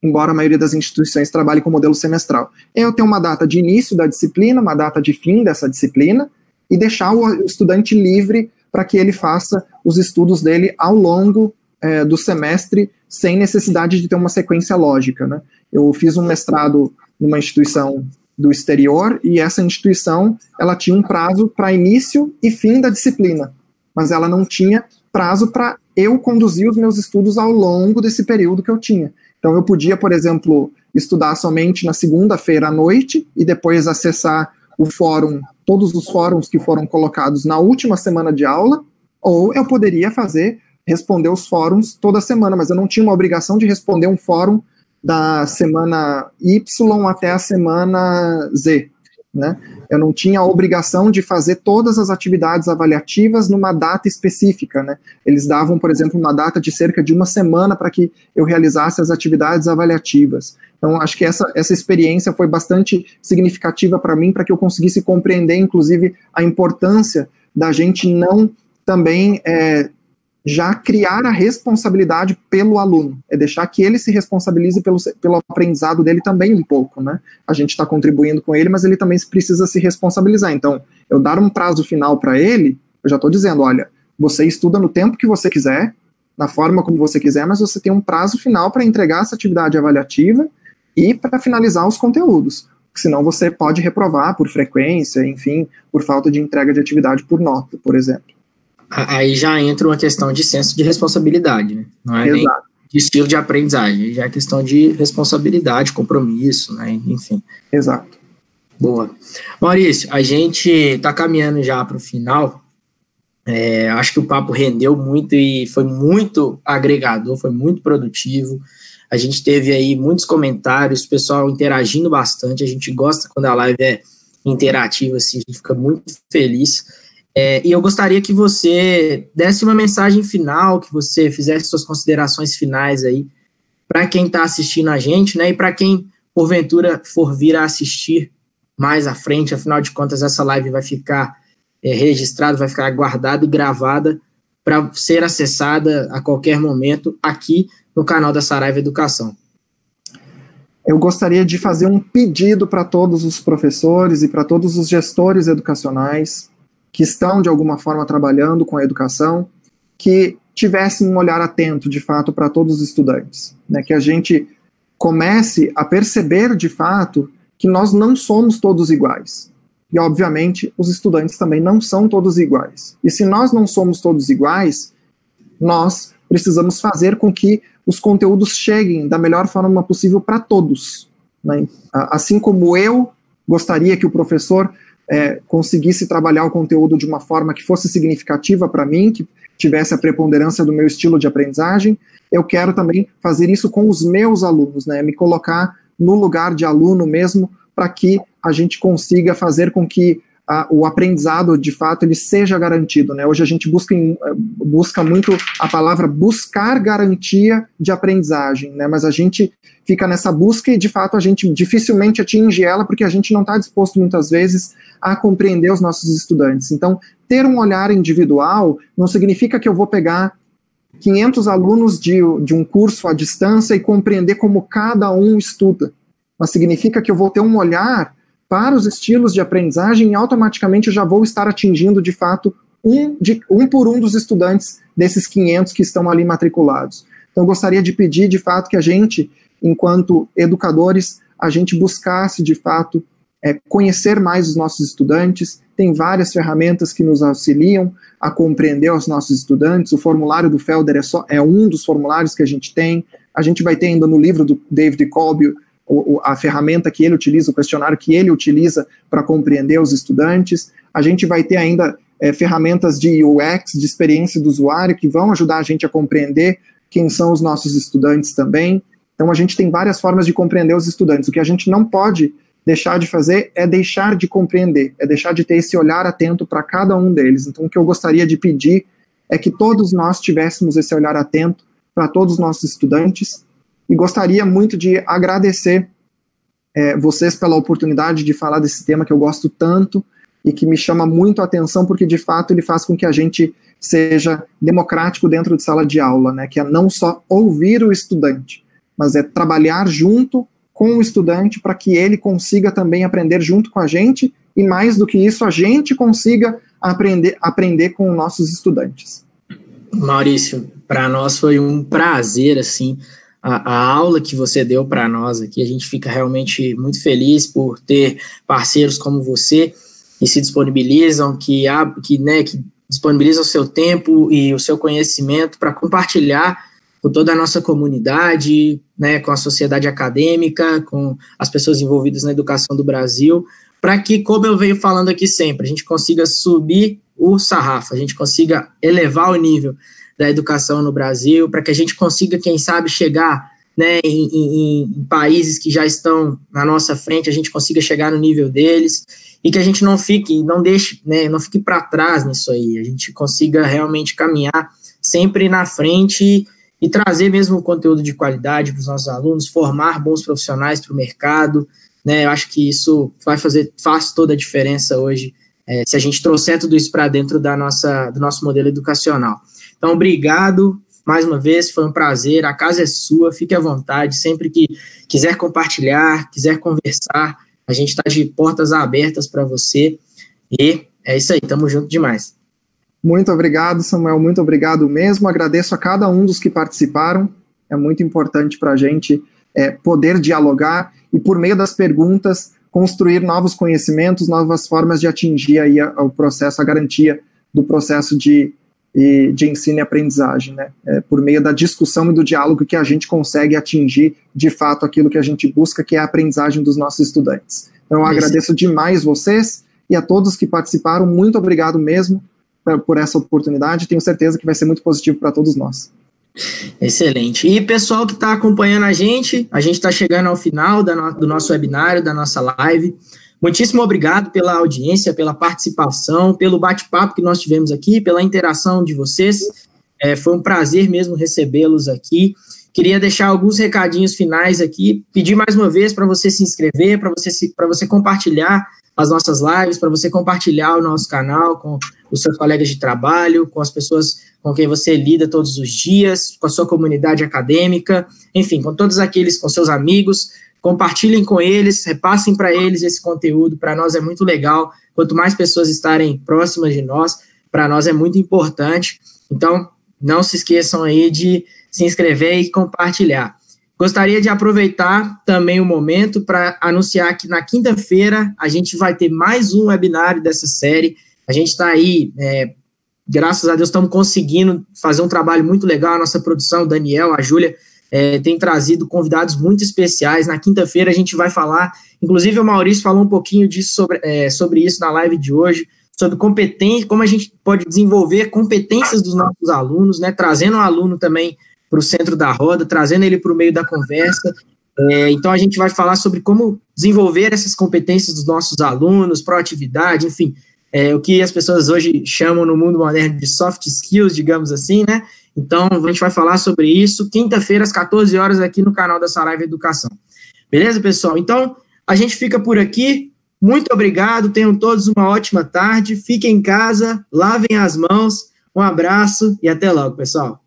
[SPEAKER 2] embora a maioria das instituições trabalhe com modelo semestral. Eu tenho uma data de início da disciplina, uma data de fim dessa disciplina, e deixar o estudante livre para que ele faça os estudos dele ao longo é, do semestre, sem necessidade de ter uma sequência lógica. Né? Eu fiz um mestrado numa instituição do exterior e essa instituição ela tinha um prazo para início e fim da disciplina, mas ela não tinha prazo para eu conduzir os meus estudos ao longo desse período que eu tinha. Então eu podia, por exemplo, estudar somente na segunda-feira à noite e depois acessar o fórum, todos os fóruns que foram colocados na última semana de aula, ou eu poderia fazer, responder os fóruns toda semana, mas eu não tinha uma obrigação de responder um fórum da semana Y até a semana Z. Né? Eu não tinha a obrigação de fazer todas as atividades avaliativas numa data específica. Né? Eles davam, por exemplo, uma data de cerca de uma semana para que eu realizasse as atividades avaliativas. Então, acho que essa, essa experiência foi bastante significativa para mim, para que eu conseguisse compreender, inclusive, a importância da gente não também é, já criar a responsabilidade pelo aluno, é deixar que ele se responsabilize pelo, pelo aprendizado dele também um pouco, né? A gente está contribuindo com ele, mas ele também precisa se responsabilizar. Então, eu dar um prazo final para ele, eu já estou dizendo, olha, você estuda no tempo que você quiser, na forma como você quiser, mas você tem um prazo final para entregar essa atividade avaliativa e para finalizar os conteúdos. Senão você pode reprovar por frequência, enfim, por falta de entrega de atividade por nota, por exemplo.
[SPEAKER 1] Aí já entra uma questão de senso de responsabilidade, né? Não é Exato. nem de estilo de aprendizagem, já é questão de responsabilidade, compromisso, né? Enfim.
[SPEAKER 2] Exato.
[SPEAKER 1] Boa. Maurício, a gente está caminhando já para o final. É, acho que o papo rendeu muito e foi muito agregador, foi muito produtivo. A gente teve aí muitos comentários, pessoal interagindo bastante. A gente gosta quando a live é interativa, assim, a gente fica muito feliz. É, e eu gostaria que você desse uma mensagem final, que você fizesse suas considerações finais aí para quem está assistindo a gente, né? E para quem porventura for vir a assistir mais à frente, afinal de contas, essa live vai ficar é, registrada, vai ficar guardada e gravada para ser acessada a qualquer momento aqui no canal da Saraiva Educação.
[SPEAKER 2] Eu gostaria de fazer um pedido para todos os professores e para todos os gestores educacionais que estão de alguma forma trabalhando com a educação, que tivessem um olhar atento, de fato, para todos os estudantes, né? Que a gente comece a perceber, de fato, que nós não somos todos iguais. E, obviamente, os estudantes também não são todos iguais. E se nós não somos todos iguais, nós precisamos fazer com que os conteúdos cheguem da melhor forma possível para todos. Né? Assim como eu gostaria que o professor é, conseguisse trabalhar o conteúdo de uma forma que fosse significativa para mim, que tivesse a preponderância do meu estilo de aprendizagem, eu quero também fazer isso com os meus alunos, né? Me colocar no lugar de aluno mesmo, para que a gente consiga fazer com que a, o aprendizado, de fato, ele seja garantido. Né? Hoje a gente busca, em, busca muito a palavra buscar garantia de aprendizagem, né? mas a gente fica nessa busca e, de fato, a gente dificilmente atinge ela porque a gente não está disposto, muitas vezes, a compreender os nossos estudantes. Então, ter um olhar individual não significa que eu vou pegar 500 alunos de, de um curso à distância e compreender como cada um estuda, mas significa que eu vou ter um olhar para os estilos de aprendizagem e automaticamente eu já vou estar atingindo, de fato, um, de, um por um dos estudantes desses 500 que estão ali matriculados. Então, eu gostaria de pedir, de fato, que a gente, enquanto educadores, a gente buscasse, de fato, é, conhecer mais os nossos estudantes. Tem várias ferramentas que nos auxiliam a compreender os nossos estudantes. O formulário do Felder é, só, é um dos formulários que a gente tem. A gente vai ter ainda no livro do David Colby o, a ferramenta que ele utiliza, o questionário que ele utiliza para compreender os estudantes. A gente vai ter ainda é, ferramentas de UX, de experiência do usuário, que vão ajudar a gente a compreender quem são os nossos estudantes também. Então, a gente tem várias formas de compreender os estudantes. O que a gente não pode deixar de fazer é deixar de compreender, é deixar de ter esse olhar atento para cada um deles. Então, o que eu gostaria de pedir é que todos nós tivéssemos esse olhar atento para todos os nossos estudantes e gostaria muito de agradecer é, vocês pela oportunidade de falar desse tema que eu gosto tanto e que me chama muito a atenção, porque de fato ele faz com que a gente seja democrático dentro de sala de aula, né? Que é não só ouvir o estudante, mas é trabalhar junto com o estudante para que ele consiga também aprender junto com a gente e mais do que isso a gente consiga aprender aprender com os nossos estudantes.
[SPEAKER 1] Maurício, para nós foi um prazer assim a, a aula que você deu para nós aqui. A gente fica realmente muito feliz por ter parceiros como você que se disponibilizam, que, que, né, que disponibilizam o seu tempo e o seu conhecimento para compartilhar com toda a nossa comunidade, né, com a sociedade acadêmica, com as pessoas envolvidas na educação do Brasil, para que, como eu venho falando aqui sempre, a gente consiga subir o sarrafo, a gente consiga elevar o nível da educação no Brasil, para que a gente consiga, quem sabe, chegar né, em, em, em, países que já estão na nossa frente, a gente consiga chegar no nível deles e que a gente não fique, não deixe, né, não fique para trás nisso aí, a gente consiga realmente caminhar sempre na frente e, e trazer mesmo conteúdo de qualidade para os nossos alunos, formar bons profissionais para o mercado, né, eu acho que isso vai fazer, faz toda a diferença hoje, é, se a gente trouxer tudo isso para dentro da nossa, do nosso modelo educacional. Então, obrigado mais uma vez, foi um prazer. A casa é sua, fique à vontade. Sempre que quiser compartilhar, quiser conversar, a gente está de portas abertas para você. E é isso aí, tamo junto demais.
[SPEAKER 2] Muito obrigado, Samuel, muito obrigado mesmo. Agradeço a cada um dos que participaram. É muito importante para a gente é, poder dialogar e, por meio das perguntas, construir novos conhecimentos, novas formas de atingir aí o processo, a garantia do processo de, de ensino e aprendizagem, né? É por meio da discussão e do diálogo que a gente consegue atingir, de fato, aquilo que a gente busca, que é a aprendizagem dos nossos estudantes. Então, eu agradeço demais vocês e a todos que participaram. Muito obrigado mesmo por essa oportunidade. Tenho certeza que vai ser muito positivo para todos nós.
[SPEAKER 1] Excelente. E pessoal que está acompanhando a gente, a gente está chegando ao final no, do nosso webinário, da nossa live. Muitíssimo obrigado pela audiência, pela participação, pelo bate-papo que nós tivemos aqui, pela interação de vocês. É, foi um prazer mesmo recebê-los aqui. Queria deixar alguns recadinhos finais aqui, pedir mais uma vez para você se inscrever, para você, você compartilhar as nossas lives, para você compartilhar o nosso canal com os seus colegas de trabalho, com as pessoas com quem você lida todos os dias, com a sua comunidade acadêmica, enfim, com todos aqueles, com seus amigos. Compartilhem com eles, repassem para eles esse conteúdo. Para nós é muito legal. Quanto mais pessoas estarem próximas de nós, para nós é muito importante. Então, não se esqueçam aí de se inscrever e compartilhar. Gostaria de aproveitar também o momento para anunciar que na quinta-feira a gente vai ter mais um webinário dessa série. A gente está aí, é, graças a Deus, estamos conseguindo fazer um trabalho muito legal. A nossa produção, o Daniel, a Júlia, é, tem trazido convidados muito especiais. Na quinta-feira a gente vai falar, inclusive o Maurício falou um pouquinho disso sobre, é, sobre isso na live de hoje, sobre competência, como a gente pode desenvolver competências dos nossos alunos, né, trazendo o aluno também para o centro da roda, trazendo ele para o meio da conversa. É, então, a gente vai falar sobre como desenvolver essas competências dos nossos alunos, proatividade, enfim, é, o que as pessoas hoje chamam no mundo moderno de soft skills, digamos assim, né? Então, a gente vai falar sobre isso quinta-feira, às 14 horas, aqui no canal da Saraiva Educação. Beleza, pessoal? Então, a gente fica por aqui. Muito obrigado, tenham todos uma ótima tarde. Fiquem em casa, lavem as mãos. Um abraço e até logo, pessoal.